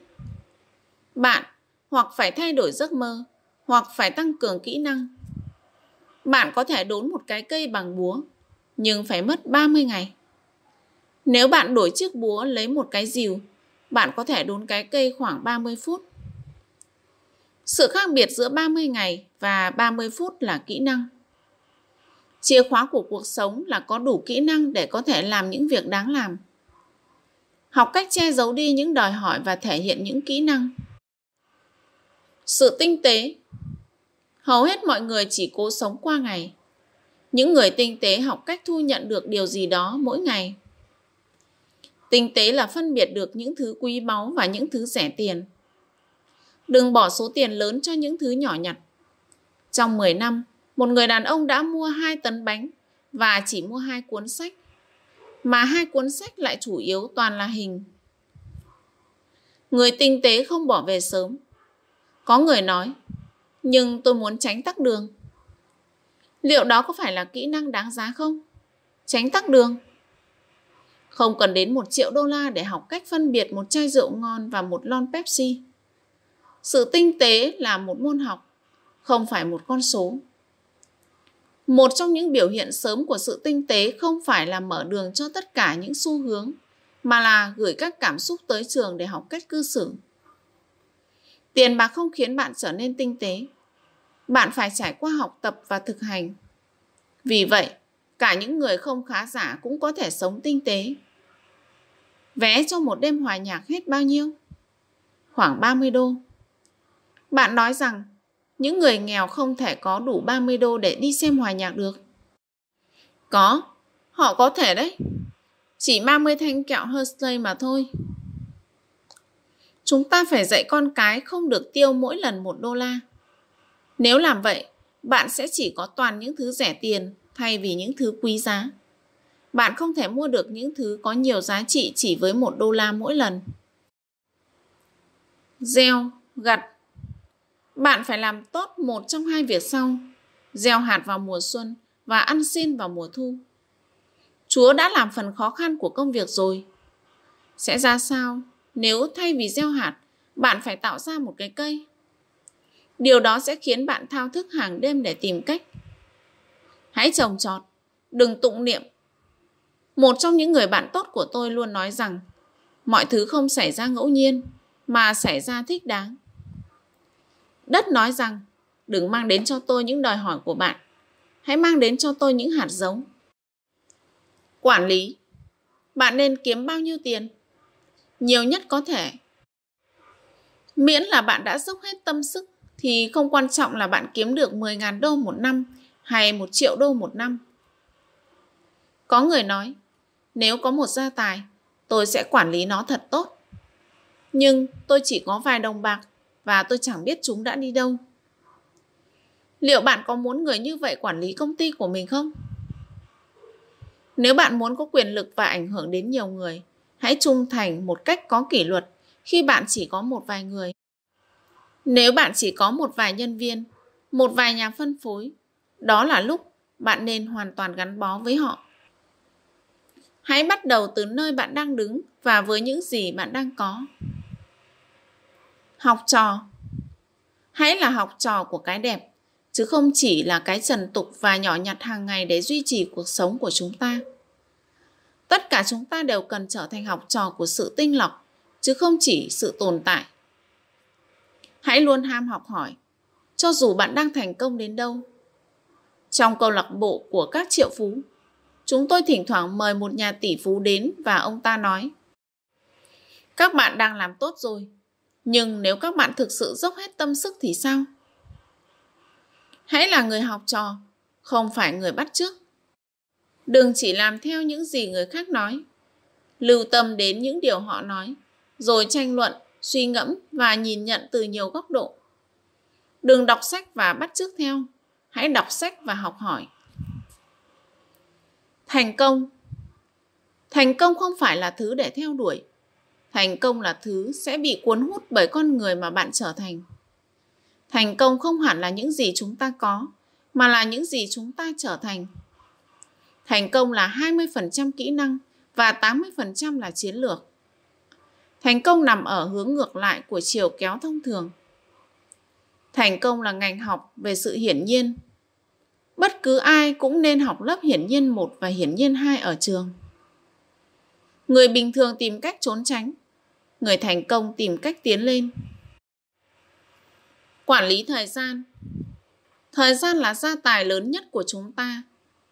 S1: Bạn hoặc phải thay đổi giấc mơ, hoặc phải tăng cường kỹ năng. Bạn có thể đốn một cái cây bằng búa, nhưng phải mất 30 ngày. Nếu bạn đổi chiếc búa lấy một cái dìu, bạn có thể đốn cái cây khoảng 30 phút. Sự khác biệt giữa 30 ngày và 30 phút là kỹ năng. Chìa khóa của cuộc sống là có đủ kỹ năng để có thể làm những việc đáng làm. Học cách che giấu đi những đòi hỏi và thể hiện những kỹ năng. Sự tinh tế Hầu hết mọi người chỉ cố sống qua ngày. Những người tinh tế học cách thu nhận được điều gì đó mỗi ngày. Tinh tế là phân biệt được những thứ quý báu và những thứ rẻ tiền. Đừng bỏ số tiền lớn cho những thứ nhỏ nhặt. Trong 10 năm, một người đàn ông đã mua 2 tấn bánh và chỉ mua hai cuốn sách. Mà hai cuốn sách lại chủ yếu toàn là hình. Người tinh tế không bỏ về sớm. Có người nói, nhưng tôi muốn tránh tắc đường. Liệu đó có phải là kỹ năng đáng giá không? Tránh tắc đường. Không cần đến một triệu đô la để học cách phân biệt một chai rượu ngon và một lon Pepsi. Sự tinh tế là một môn học, không phải một con số. Một trong những biểu hiện sớm của sự tinh tế không phải là mở đường cho tất cả những xu hướng, mà là gửi các cảm xúc tới trường để học cách cư xử. Tiền bạc không khiến bạn trở nên tinh tế. Bạn phải trải qua học tập và thực hành. Vì vậy, cả những người không khá giả cũng có thể sống tinh tế. Vé cho một đêm hòa nhạc hết bao nhiêu? Khoảng 30 đô. Bạn nói rằng những người nghèo không thể có đủ 30 đô để đi xem hòa nhạc được. Có, họ có thể đấy. Chỉ 30 thanh kẹo Hershey mà thôi. Chúng ta phải dạy con cái không được tiêu mỗi lần một đô la. Nếu làm vậy, bạn sẽ chỉ có toàn những thứ rẻ tiền thay vì những thứ quý giá. Bạn không thể mua được những thứ có nhiều giá trị chỉ với một đô la mỗi lần. Gieo, gặt bạn phải làm tốt một trong hai việc sau. Gieo hạt vào mùa xuân và ăn xin vào mùa thu. Chúa đã làm phần khó khăn của công việc rồi. Sẽ ra sao nếu thay vì gieo hạt, bạn phải tạo ra một cái cây? Điều đó sẽ khiến bạn thao thức hàng đêm để tìm cách. Hãy trồng trọt, đừng tụng niệm. Một trong những người bạn tốt của tôi luôn nói rằng mọi thứ không xảy ra ngẫu nhiên mà xảy ra thích đáng. Đất nói rằng đừng mang đến cho tôi những đòi hỏi của bạn. Hãy mang đến cho tôi những hạt giống. Quản lý Bạn nên kiếm bao nhiêu tiền? Nhiều nhất có thể. Miễn là bạn đã dốc hết tâm sức thì không quan trọng là bạn kiếm được 10.000 đô một năm hay 1 triệu đô một năm. Có người nói, nếu có một gia tài, tôi sẽ quản lý nó thật tốt. Nhưng tôi chỉ có vài đồng bạc và tôi chẳng biết chúng đã đi đâu. Liệu bạn có muốn người như vậy quản lý công ty của mình không? Nếu bạn muốn có quyền lực và ảnh hưởng đến nhiều người, hãy trung thành một cách có kỷ luật khi bạn chỉ có một vài người. Nếu bạn chỉ có một vài nhân viên, một vài nhà phân phối, đó là lúc bạn nên hoàn toàn gắn bó với họ. Hãy bắt đầu từ nơi bạn đang đứng và với những gì bạn đang có. Học trò Hãy là học trò của cái đẹp, chứ không chỉ là cái trần tục và nhỏ nhặt hàng ngày để duy trì cuộc sống của chúng ta. Tất cả chúng ta đều cần trở thành học trò của sự tinh lọc, chứ không chỉ sự tồn tại. Hãy luôn ham học hỏi, cho dù bạn đang thành công đến đâu. Trong câu lạc bộ của các triệu phú, chúng tôi thỉnh thoảng mời một nhà tỷ phú đến và ông ta nói Các bạn đang làm tốt rồi, nhưng nếu các bạn thực sự dốc hết tâm sức thì sao? Hãy là người học trò, không phải người bắt chước. Đừng chỉ làm theo những gì người khác nói. Lưu tâm đến những điều họ nói, rồi tranh luận, suy ngẫm và nhìn nhận từ nhiều góc độ. Đừng đọc sách và bắt chước theo, hãy đọc sách và học hỏi. Thành công Thành công không phải là thứ để theo đuổi. Thành công là thứ sẽ bị cuốn hút bởi con người mà bạn trở thành. Thành công không hẳn là những gì chúng ta có, mà là những gì chúng ta trở thành. Thành công là 20% kỹ năng và 80% là chiến lược. Thành công nằm ở hướng ngược lại của chiều kéo thông thường. Thành công là ngành học về sự hiển nhiên. Bất cứ ai cũng nên học lớp hiển nhiên 1 và hiển nhiên 2 ở trường. Người bình thường tìm cách trốn tránh, người thành công tìm cách tiến lên. Quản lý thời gian Thời gian là gia tài lớn nhất của chúng ta,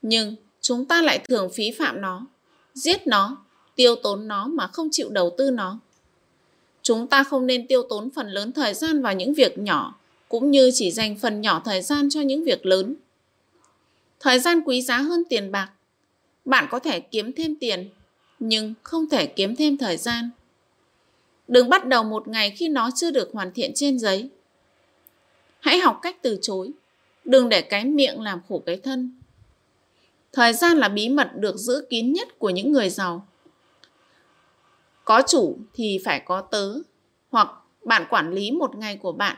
S1: nhưng chúng ta lại thường phí phạm nó, giết nó, tiêu tốn nó mà không chịu đầu tư nó. Chúng ta không nên tiêu tốn phần lớn thời gian vào những việc nhỏ, cũng như chỉ dành phần nhỏ thời gian cho những việc lớn. Thời gian quý giá hơn tiền bạc. Bạn có thể kiếm thêm tiền, nhưng không thể kiếm thêm thời gian. Đừng bắt đầu một ngày khi nó chưa được hoàn thiện trên giấy. Hãy học cách từ chối. Đừng để cái miệng làm khổ cái thân. Thời gian là bí mật được giữ kín nhất của những người giàu. Có chủ thì phải có tớ, hoặc bạn quản lý một ngày của bạn,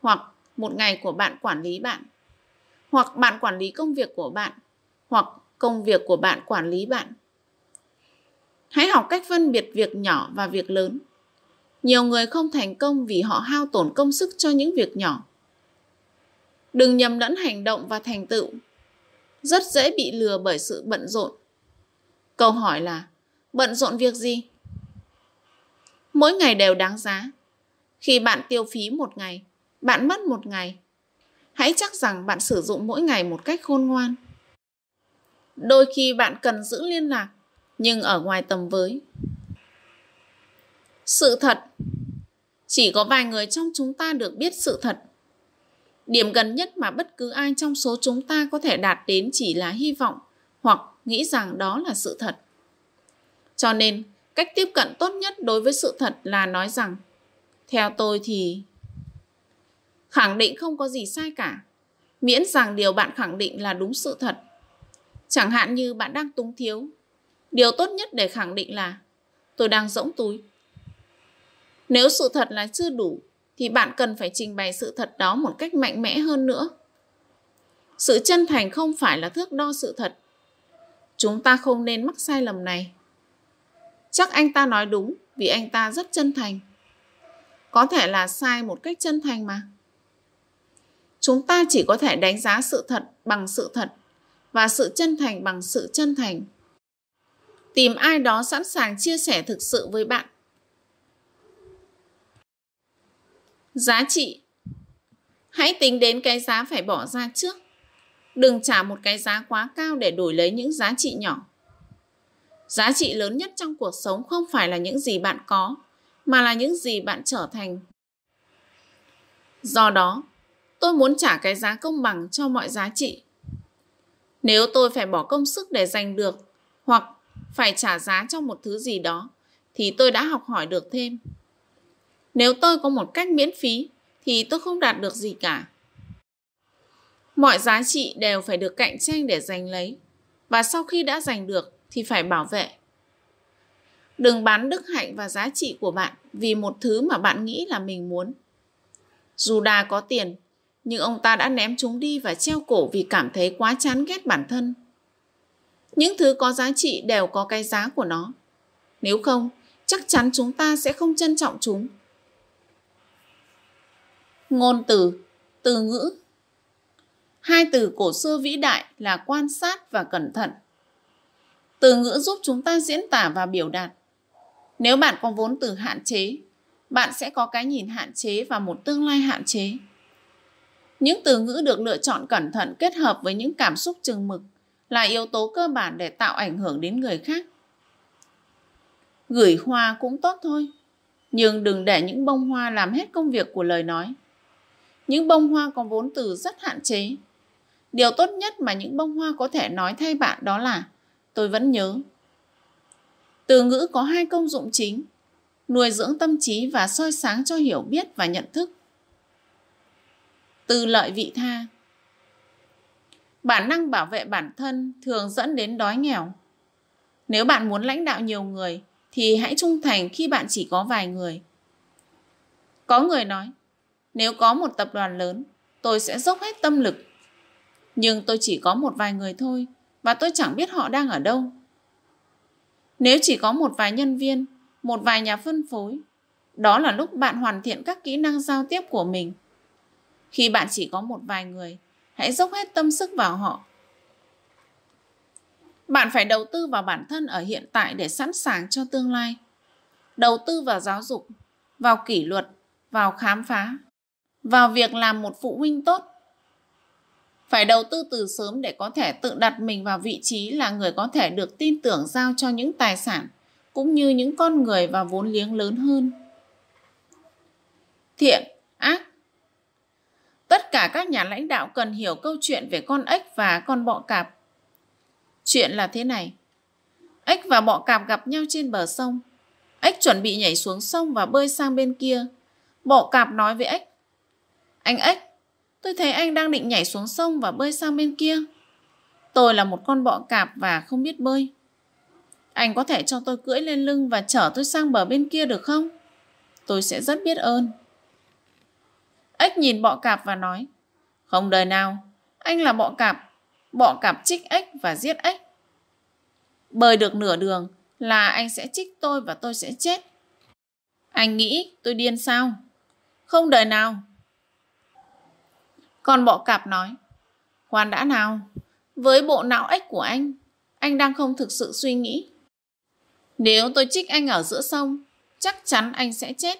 S1: hoặc một ngày của bạn quản lý bạn, hoặc bạn quản lý công việc của bạn, hoặc công việc của bạn quản lý bạn. Hãy học cách phân biệt việc nhỏ và việc lớn. Nhiều người không thành công vì họ hao tổn công sức cho những việc nhỏ. Đừng nhầm lẫn hành động và thành tựu rất dễ bị lừa bởi sự bận rộn. Câu hỏi là bận rộn việc gì? Mỗi ngày đều đáng giá. Khi bạn tiêu phí một ngày, bạn mất một ngày. Hãy chắc rằng bạn sử dụng mỗi ngày một cách khôn ngoan. Đôi khi bạn cần giữ liên lạc, nhưng ở ngoài tầm với. Sự thật Chỉ có vài người trong chúng ta được biết sự thật. Điểm gần nhất mà bất cứ ai trong số chúng ta có thể đạt đến chỉ là hy vọng hoặc nghĩ rằng đó là sự thật. Cho nên, cách tiếp cận tốt nhất đối với sự thật là nói rằng theo tôi thì khẳng định không có gì sai cả, miễn rằng điều bạn khẳng định là đúng sự thật. Chẳng hạn như bạn đang túng thiếu, điều tốt nhất để khẳng định là tôi đang rỗng túi. Nếu sự thật là chưa đủ, thì bạn cần phải trình bày sự thật đó một cách mạnh mẽ hơn nữa. Sự chân thành không phải là thước đo sự thật. Chúng ta không nên mắc sai lầm này. Chắc anh ta nói đúng, vì anh ta rất chân thành. Có thể là sai một cách chân thành mà. Chúng ta chỉ có thể đánh giá sự thật bằng sự thật và sự chân thành bằng sự chân thành. Tìm ai đó sẵn sàng chia sẻ thực sự với bạn Giá trị Hãy tính đến cái giá phải bỏ ra trước. Đừng trả một cái giá quá cao để đổi lấy những giá trị nhỏ. Giá trị lớn nhất trong cuộc sống không phải là những gì bạn có, mà là những gì bạn trở thành. Do đó, tôi muốn trả cái giá công bằng cho mọi giá trị. Nếu tôi phải bỏ công sức để giành được hoặc phải trả giá cho một thứ gì đó thì tôi đã học hỏi được thêm. Nếu tôi có một cách miễn phí thì tôi không đạt được gì cả. Mọi giá trị đều phải được cạnh tranh để giành lấy và sau khi đã giành được thì phải bảo vệ. Đừng bán đức hạnh và giá trị của bạn vì một thứ mà bạn nghĩ là mình muốn. Dù đà có tiền, nhưng ông ta đã ném chúng đi và treo cổ vì cảm thấy quá chán ghét bản thân. Những thứ có giá trị đều có cái giá của nó. Nếu không, chắc chắn chúng ta sẽ không trân trọng chúng ngôn từ từ ngữ. Hai từ cổ xưa vĩ đại là quan sát và cẩn thận. Từ ngữ giúp chúng ta diễn tả và biểu đạt. Nếu bạn có vốn từ hạn chế, bạn sẽ có cái nhìn hạn chế và một tương lai hạn chế. Những từ ngữ được lựa chọn cẩn thận kết hợp với những cảm xúc chừng mực là yếu tố cơ bản để tạo ảnh hưởng đến người khác. Gửi hoa cũng tốt thôi, nhưng đừng để những bông hoa làm hết công việc của lời nói những bông hoa có vốn từ rất hạn chế. Điều tốt nhất mà những bông hoa có thể nói thay bạn đó là tôi vẫn nhớ. Từ ngữ có hai công dụng chính, nuôi dưỡng tâm trí và soi sáng cho hiểu biết và nhận thức. Từ lợi vị tha Bản năng bảo vệ bản thân thường dẫn đến đói nghèo. Nếu bạn muốn lãnh đạo nhiều người thì hãy trung thành khi bạn chỉ có vài người. Có người nói, nếu có một tập đoàn lớn, tôi sẽ dốc hết tâm lực. Nhưng tôi chỉ có một vài người thôi và tôi chẳng biết họ đang ở đâu. Nếu chỉ có một vài nhân viên, một vài nhà phân phối, đó là lúc bạn hoàn thiện các kỹ năng giao tiếp của mình. Khi bạn chỉ có một vài người, hãy dốc hết tâm sức vào họ. Bạn phải đầu tư vào bản thân ở hiện tại để sẵn sàng cho tương lai. Đầu tư vào giáo dục, vào kỷ luật, vào khám phá, vào việc làm một phụ huynh tốt. Phải đầu tư từ sớm để có thể tự đặt mình vào vị trí là người có thể được tin tưởng giao cho những tài sản cũng như những con người và vốn liếng lớn hơn. Thiện, ác Tất cả các nhà lãnh đạo cần hiểu câu chuyện về con ếch và con bọ cạp. Chuyện là thế này. Ếch và bọ cạp gặp nhau trên bờ sông. Ếch chuẩn bị nhảy xuống sông và bơi sang bên kia. Bọ cạp nói với ếch. Anh ếch, tôi thấy anh đang định nhảy xuống sông và bơi sang bên kia. Tôi là một con bọ cạp và không biết bơi. Anh có thể cho tôi cưỡi lên lưng và chở tôi sang bờ bên kia được không? Tôi sẽ rất biết ơn. Ếch nhìn bọ cạp và nói, không đời nào, anh là bọ cạp, bọ cạp trích ếch và giết ếch. Bơi được nửa đường là anh sẽ trích tôi và tôi sẽ chết. Anh nghĩ tôi điên sao? Không đời nào, còn bọ cạp nói, khoan đã nào, với bộ não ếch của anh, anh đang không thực sự suy nghĩ. Nếu tôi trích anh ở giữa sông, chắc chắn anh sẽ chết.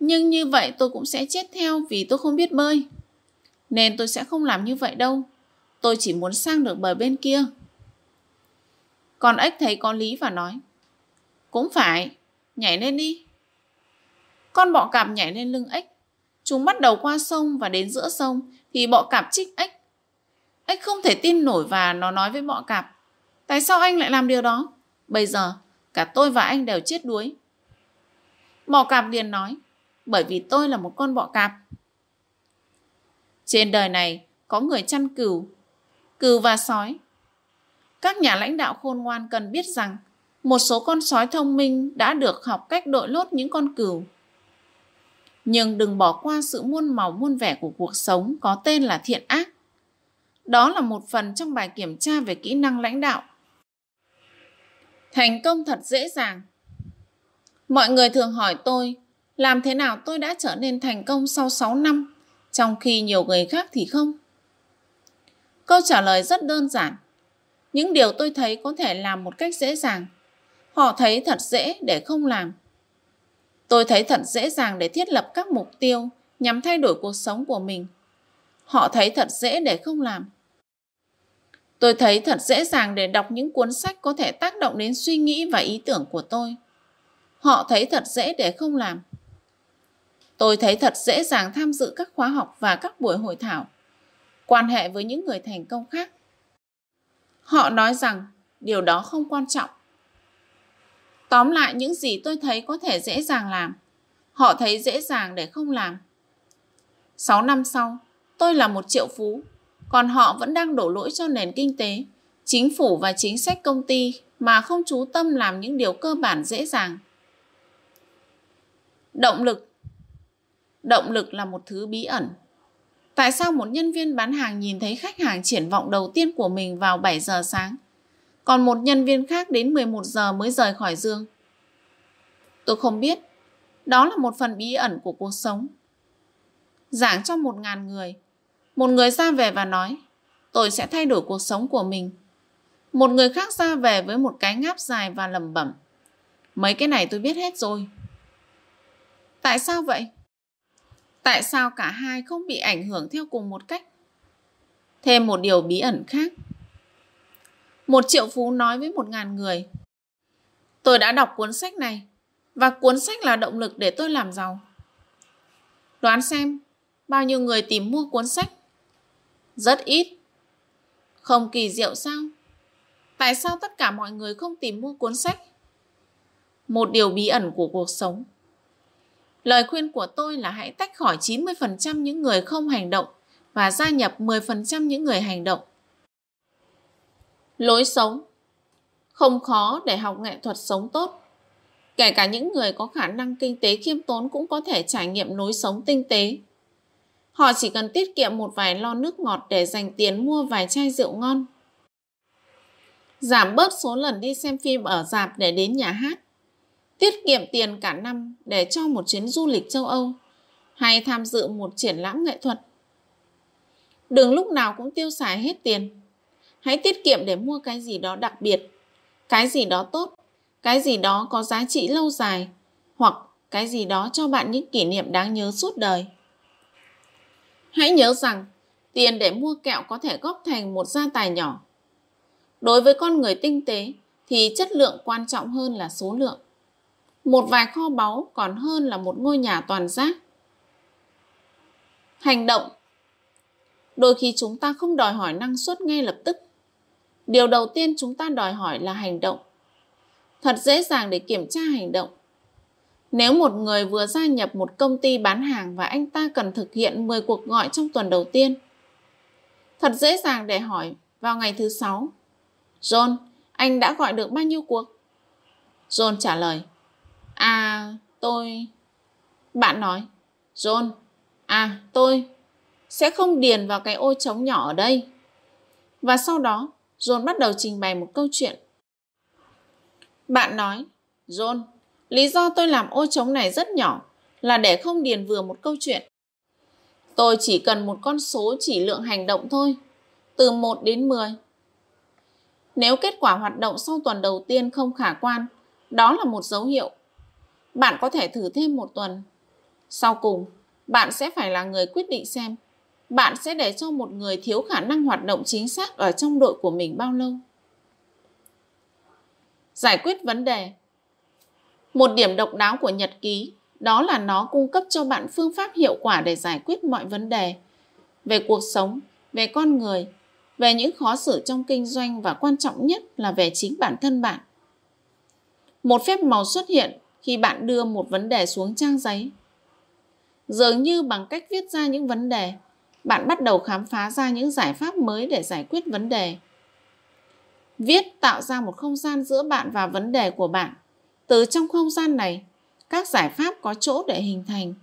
S1: Nhưng như vậy tôi cũng sẽ chết theo vì tôi không biết bơi. Nên tôi sẽ không làm như vậy đâu. Tôi chỉ muốn sang được bờ bên kia. Con ếch thấy có lý và nói. Cũng phải, nhảy lên đi. Con bọ cạp nhảy lên lưng ếch. Chúng bắt đầu qua sông và đến giữa sông thì bọ cạp trích ếch. Ếch không thể tin nổi và nó nói với bọ cạp. Tại sao anh lại làm điều đó? Bây giờ, cả tôi và anh đều chết đuối. Bọ cạp liền nói, bởi vì tôi là một con bọ cạp. Trên đời này có người chăn cừu, cừu và sói. Các nhà lãnh đạo khôn ngoan cần biết rằng một số con sói thông minh đã được học cách đội lốt những con cừu. Nhưng đừng bỏ qua sự muôn màu muôn vẻ của cuộc sống có tên là thiện ác. Đó là một phần trong bài kiểm tra về kỹ năng lãnh đạo. Thành công thật dễ dàng. Mọi người thường hỏi tôi, làm thế nào tôi đã trở nên thành công sau 6 năm, trong khi nhiều người khác thì không? Câu trả lời rất đơn giản. Những điều tôi thấy có thể làm một cách dễ dàng. Họ thấy thật dễ để không làm. Tôi thấy thật dễ dàng để thiết lập các mục tiêu nhằm thay đổi cuộc sống của mình. Họ thấy thật dễ để không làm. Tôi thấy thật dễ dàng để đọc những cuốn sách có thể tác động đến suy nghĩ và ý tưởng của tôi. Họ thấy thật dễ để không làm. Tôi thấy thật dễ dàng tham dự các khóa học và các buổi hội thảo, quan hệ với những người thành công khác. Họ nói rằng điều đó không quan trọng. Tóm lại những gì tôi thấy có thể dễ dàng làm, họ thấy dễ dàng để không làm. 6 năm sau, tôi là một triệu phú, còn họ vẫn đang đổ lỗi cho nền kinh tế, chính phủ và chính sách công ty mà không chú tâm làm những điều cơ bản dễ dàng. Động lực Động lực là một thứ bí ẩn. Tại sao một nhân viên bán hàng nhìn thấy khách hàng triển vọng đầu tiên của mình vào 7 giờ sáng, còn một nhân viên khác đến 11 giờ mới rời khỏi giường? Tôi không biết. Đó là một phần bí ẩn của cuộc sống. Giảng cho một ngàn người. Một người ra về và nói, tôi sẽ thay đổi cuộc sống của mình. Một người khác ra về với một cái ngáp dài và lầm bẩm. Mấy cái này tôi biết hết rồi. Tại sao vậy? Tại sao cả hai không bị ảnh hưởng theo cùng một cách? Thêm một điều bí ẩn khác. Một triệu phú nói với một ngàn người. Tôi đã đọc cuốn sách này và cuốn sách là động lực để tôi làm giàu. Đoán xem, bao nhiêu người tìm mua cuốn sách? Rất ít. Không kỳ diệu sao? Tại sao tất cả mọi người không tìm mua cuốn sách? Một điều bí ẩn của cuộc sống Lời khuyên của tôi là hãy tách khỏi 90% những người không hành động và gia nhập 10% những người hành động. Lối sống Không khó để học nghệ thuật sống tốt. Kể cả những người có khả năng kinh tế khiêm tốn cũng có thể trải nghiệm lối sống tinh tế. Họ chỉ cần tiết kiệm một vài lon nước ngọt để dành tiền mua vài chai rượu ngon. Giảm bớt số lần đi xem phim ở dạp để đến nhà hát tiết kiệm tiền cả năm để cho một chuyến du lịch châu Âu hay tham dự một triển lãm nghệ thuật. Đừng lúc nào cũng tiêu xài hết tiền. Hãy tiết kiệm để mua cái gì đó đặc biệt, cái gì đó tốt, cái gì đó có giá trị lâu dài hoặc cái gì đó cho bạn những kỷ niệm đáng nhớ suốt đời. Hãy nhớ rằng tiền để mua kẹo có thể góp thành một gia tài nhỏ. Đối với con người tinh tế thì chất lượng quan trọng hơn là số lượng một vài kho báu còn hơn là một ngôi nhà toàn rác. Hành động Đôi khi chúng ta không đòi hỏi năng suất ngay lập tức. Điều đầu tiên chúng ta đòi hỏi là hành động. Thật dễ dàng để kiểm tra hành động. Nếu một người vừa gia nhập một công ty bán hàng và anh ta cần thực hiện 10 cuộc gọi trong tuần đầu tiên, thật dễ dàng để hỏi vào ngày thứ sáu. John, anh đã gọi được bao nhiêu cuộc? John trả lời, À, tôi... Bạn nói, John, à, tôi sẽ không điền vào cái ô trống nhỏ ở đây. Và sau đó, John bắt đầu trình bày một câu chuyện. Bạn nói, John, lý do tôi làm ô trống này rất nhỏ là để không điền vừa một câu chuyện. Tôi chỉ cần một con số chỉ lượng hành động thôi, từ 1 đến 10. Nếu kết quả hoạt động sau tuần đầu tiên không khả quan, đó là một dấu hiệu bạn có thể thử thêm một tuần. Sau cùng, bạn sẽ phải là người quyết định xem bạn sẽ để cho một người thiếu khả năng hoạt động chính xác ở trong đội của mình bao lâu. Giải quyết vấn đề Một điểm độc đáo của nhật ký đó là nó cung cấp cho bạn phương pháp hiệu quả để giải quyết mọi vấn đề về cuộc sống, về con người, về những khó xử trong kinh doanh và quan trọng nhất là về chính bản thân bạn. Một phép màu xuất hiện khi bạn đưa một vấn đề xuống trang giấy. Dường như bằng cách viết ra những vấn đề, bạn bắt đầu khám phá ra những giải pháp mới để giải quyết vấn đề. Viết tạo ra một không gian giữa bạn và vấn đề của bạn. Từ trong không gian này, các giải pháp có chỗ để hình thành.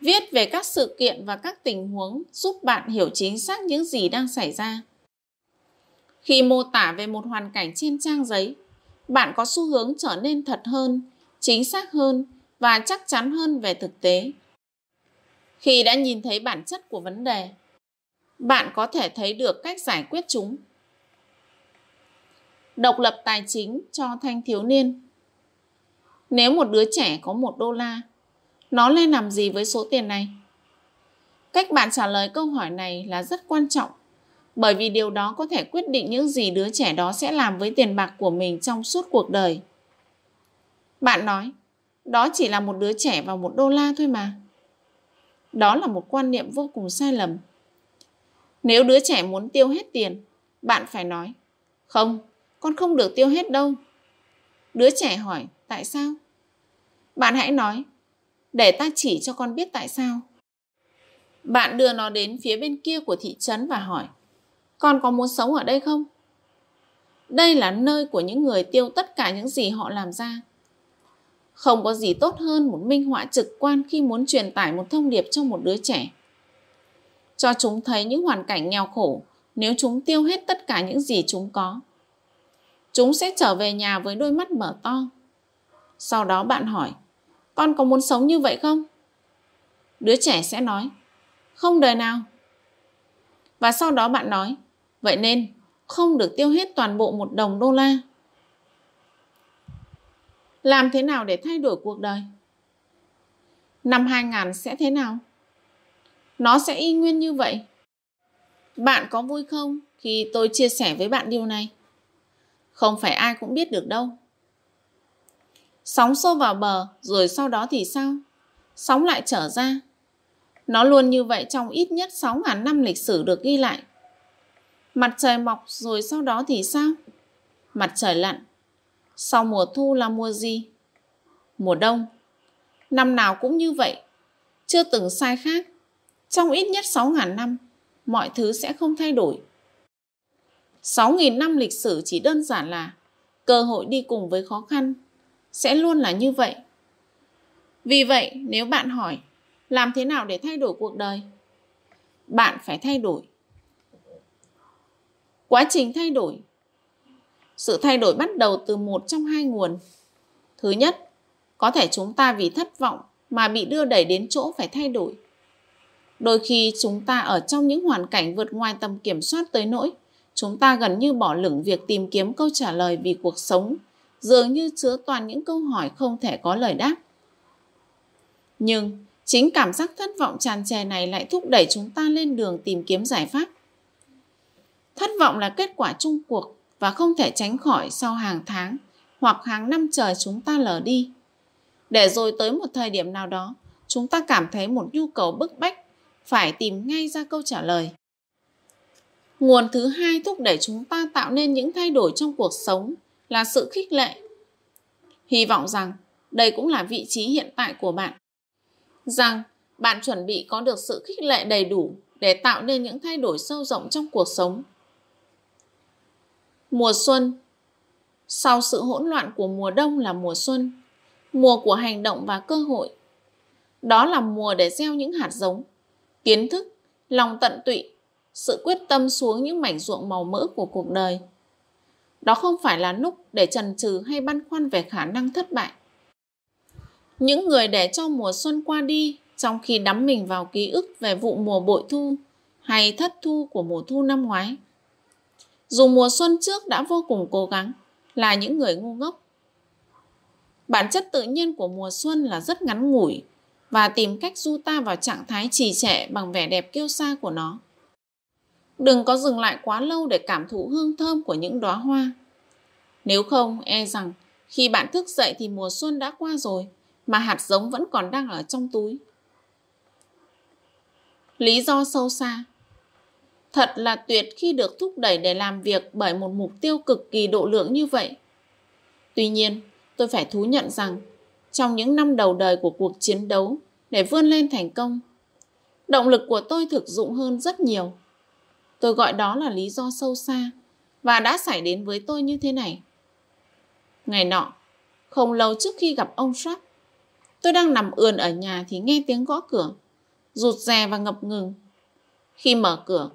S1: Viết về các sự kiện và các tình huống giúp bạn hiểu chính xác những gì đang xảy ra. Khi mô tả về một hoàn cảnh trên trang giấy, bạn có xu hướng trở nên thật hơn, chính xác hơn và chắc chắn hơn về thực tế. Khi đã nhìn thấy bản chất của vấn đề, bạn có thể thấy được cách giải quyết chúng. Độc lập tài chính cho thanh thiếu niên nếu một đứa trẻ có một đô la, nó nên làm gì với số tiền này? Cách bạn trả lời câu hỏi này là rất quan trọng bởi vì điều đó có thể quyết định những gì đứa trẻ đó sẽ làm với tiền bạc của mình trong suốt cuộc đời. Bạn nói, đó chỉ là một đứa trẻ và một đô la thôi mà. Đó là một quan niệm vô cùng sai lầm. Nếu đứa trẻ muốn tiêu hết tiền, bạn phải nói, không, con không được tiêu hết đâu. Đứa trẻ hỏi, tại sao? Bạn hãy nói, để ta chỉ cho con biết tại sao. Bạn đưa nó đến phía bên kia của thị trấn và hỏi, con có muốn sống ở đây không? Đây là nơi của những người tiêu tất cả những gì họ làm ra. Không có gì tốt hơn một minh họa trực quan khi muốn truyền tải một thông điệp cho một đứa trẻ. Cho chúng thấy những hoàn cảnh nghèo khổ nếu chúng tiêu hết tất cả những gì chúng có. Chúng sẽ trở về nhà với đôi mắt mở to. Sau đó bạn hỏi, con có muốn sống như vậy không? Đứa trẻ sẽ nói, không đời nào. Và sau đó bạn nói, vậy nên không được tiêu hết toàn bộ một đồng đô la. Làm thế nào để thay đổi cuộc đời? Năm 2000 sẽ thế nào? Nó sẽ y nguyên như vậy. Bạn có vui không khi tôi chia sẻ với bạn điều này? Không phải ai cũng biết được đâu. Sóng xô vào bờ, rồi sau đó thì sao? Sóng lại trở ra. Nó luôn như vậy trong ít nhất 6.000 năm lịch sử được ghi lại. Mặt trời mọc, rồi sau đó thì sao? Mặt trời lặn. Sau mùa thu là mùa gì? Mùa đông. Năm nào cũng như vậy. Chưa từng sai khác. Trong ít nhất 6.000 năm, mọi thứ sẽ không thay đổi. 6.000 năm lịch sử chỉ đơn giản là cơ hội đi cùng với khó khăn sẽ luôn là như vậy. Vì vậy, nếu bạn hỏi làm thế nào để thay đổi cuộc đời? Bạn phải thay đổi. Quá trình thay đổi sự thay đổi bắt đầu từ một trong hai nguồn. Thứ nhất, có thể chúng ta vì thất vọng mà bị đưa đẩy đến chỗ phải thay đổi. Đôi khi chúng ta ở trong những hoàn cảnh vượt ngoài tầm kiểm soát tới nỗi chúng ta gần như bỏ lửng việc tìm kiếm câu trả lời vì cuộc sống dường như chứa toàn những câu hỏi không thể có lời đáp. Nhưng chính cảm giác thất vọng tràn trề này lại thúc đẩy chúng ta lên đường tìm kiếm giải pháp. Thất vọng là kết quả chung cuộc và không thể tránh khỏi sau hàng tháng hoặc hàng năm trời chúng ta lờ đi. Để rồi tới một thời điểm nào đó, chúng ta cảm thấy một nhu cầu bức bách phải tìm ngay ra câu trả lời. Nguồn thứ hai thúc đẩy chúng ta tạo nên những thay đổi trong cuộc sống là sự khích lệ. Hy vọng rằng đây cũng là vị trí hiện tại của bạn. Rằng bạn chuẩn bị có được sự khích lệ đầy đủ để tạo nên những thay đổi sâu rộng trong cuộc sống. Mùa xuân Sau sự hỗn loạn của mùa đông là mùa xuân, mùa của hành động và cơ hội. Đó là mùa để gieo những hạt giống, kiến thức, lòng tận tụy, sự quyết tâm xuống những mảnh ruộng màu mỡ của cuộc đời. Đó không phải là lúc để trần trừ hay băn khoăn về khả năng thất bại. Những người để cho mùa xuân qua đi trong khi đắm mình vào ký ức về vụ mùa bội thu hay thất thu của mùa thu năm ngoái. Dù mùa xuân trước đã vô cùng cố gắng, là những người ngu ngốc. Bản chất tự nhiên của mùa xuân là rất ngắn ngủi và tìm cách du ta vào trạng thái trì trệ bằng vẻ đẹp kiêu sa của nó. Đừng có dừng lại quá lâu để cảm thụ hương thơm của những đóa hoa. Nếu không, e rằng khi bạn thức dậy thì mùa xuân đã qua rồi, mà hạt giống vẫn còn đang ở trong túi. Lý do sâu xa Thật là tuyệt khi được thúc đẩy để làm việc bởi một mục tiêu cực kỳ độ lượng như vậy. Tuy nhiên, tôi phải thú nhận rằng trong những năm đầu đời của cuộc chiến đấu để vươn lên thành công, động lực của tôi thực dụng hơn rất nhiều. Tôi gọi đó là lý do sâu xa và đã xảy đến với tôi như thế này. Ngày nọ, không lâu trước khi gặp ông Sharp, tôi đang nằm ườn ở nhà thì nghe tiếng gõ cửa, rụt rè và ngập ngừng. Khi mở cửa,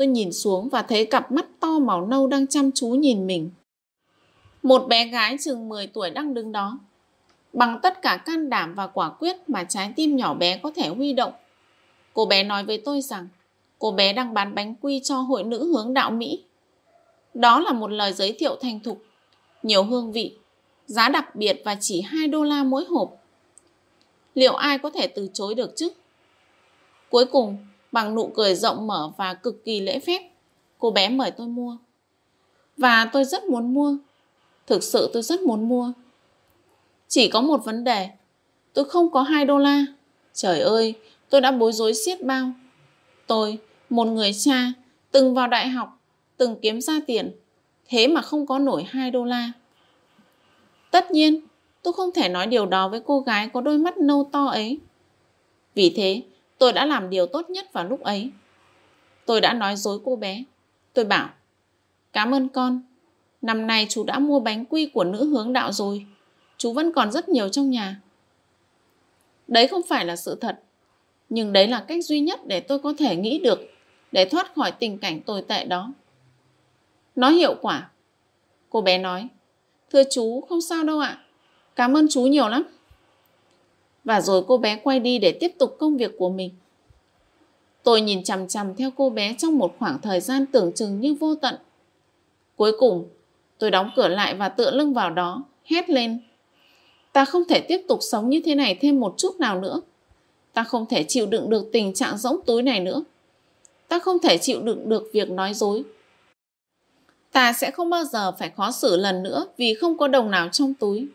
S1: tôi nhìn xuống và thấy cặp mắt to màu nâu đang chăm chú nhìn mình. Một bé gái chừng 10 tuổi đang đứng đó. Bằng tất cả can đảm và quả quyết mà trái tim nhỏ bé có thể huy động. Cô bé nói với tôi rằng cô bé đang bán bánh quy cho hội nữ hướng đạo Mỹ. Đó là một lời giới thiệu thành thục, nhiều hương vị, giá đặc biệt và chỉ 2 đô la mỗi hộp. Liệu ai có thể từ chối được chứ? Cuối cùng, bằng nụ cười rộng mở và cực kỳ lễ phép, cô bé mời tôi mua. Và tôi rất muốn mua. Thực sự tôi rất muốn mua. Chỉ có một vấn đề, tôi không có 2 đô la. Trời ơi, tôi đã bối rối xiết bao. Tôi, một người cha, từng vào đại học, từng kiếm ra tiền, thế mà không có nổi 2 đô la. Tất nhiên, tôi không thể nói điều đó với cô gái có đôi mắt nâu to ấy. Vì thế, tôi đã làm điều tốt nhất vào lúc ấy. Tôi đã nói dối cô bé. Tôi bảo, cảm ơn con. Năm nay chú đã mua bánh quy của nữ hướng đạo rồi. Chú vẫn còn rất nhiều trong nhà. Đấy không phải là sự thật. Nhưng đấy là cách duy nhất để tôi có thể nghĩ được để thoát khỏi tình cảnh tồi tệ đó. Nó hiệu quả. Cô bé nói, thưa chú, không sao đâu ạ. Cảm ơn chú nhiều lắm. Và rồi cô bé quay đi để tiếp tục công việc của mình. Tôi nhìn chằm chằm theo cô bé trong một khoảng thời gian tưởng chừng như vô tận. Cuối cùng, tôi đóng cửa lại và tựa lưng vào đó, hét lên. Ta không thể tiếp tục sống như thế này thêm một chút nào nữa. Ta không thể chịu đựng được tình trạng rỗng túi này nữa. Ta không thể chịu đựng được việc nói dối. Ta sẽ không bao giờ phải khó xử lần nữa vì không có đồng nào trong túi.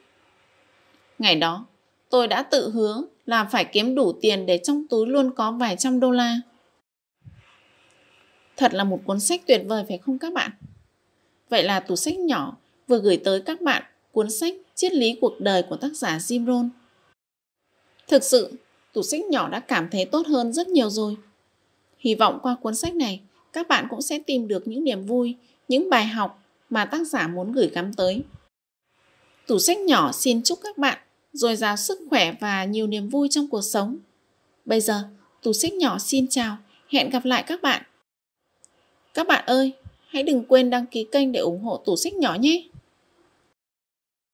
S1: Ngày đó, tôi đã tự hứa là phải kiếm đủ tiền để trong túi luôn có vài trăm đô la. Thật là một cuốn sách tuyệt vời phải không các bạn? Vậy là tủ sách nhỏ vừa gửi tới các bạn cuốn sách Triết lý cuộc đời của tác giả Jim Rohn. Thực sự, tủ sách nhỏ đã cảm thấy tốt hơn rất nhiều rồi. Hy vọng qua cuốn sách này, các bạn cũng sẽ tìm được những niềm vui, những bài học mà tác giả muốn gửi gắm tới. Tủ sách nhỏ xin chúc các bạn dồi dào sức khỏe và nhiều niềm vui trong cuộc sống. Bây giờ, tủ sách nhỏ xin chào, hẹn gặp lại các bạn. Các bạn ơi, hãy đừng quên đăng ký kênh để ủng hộ tủ sách nhỏ nhé.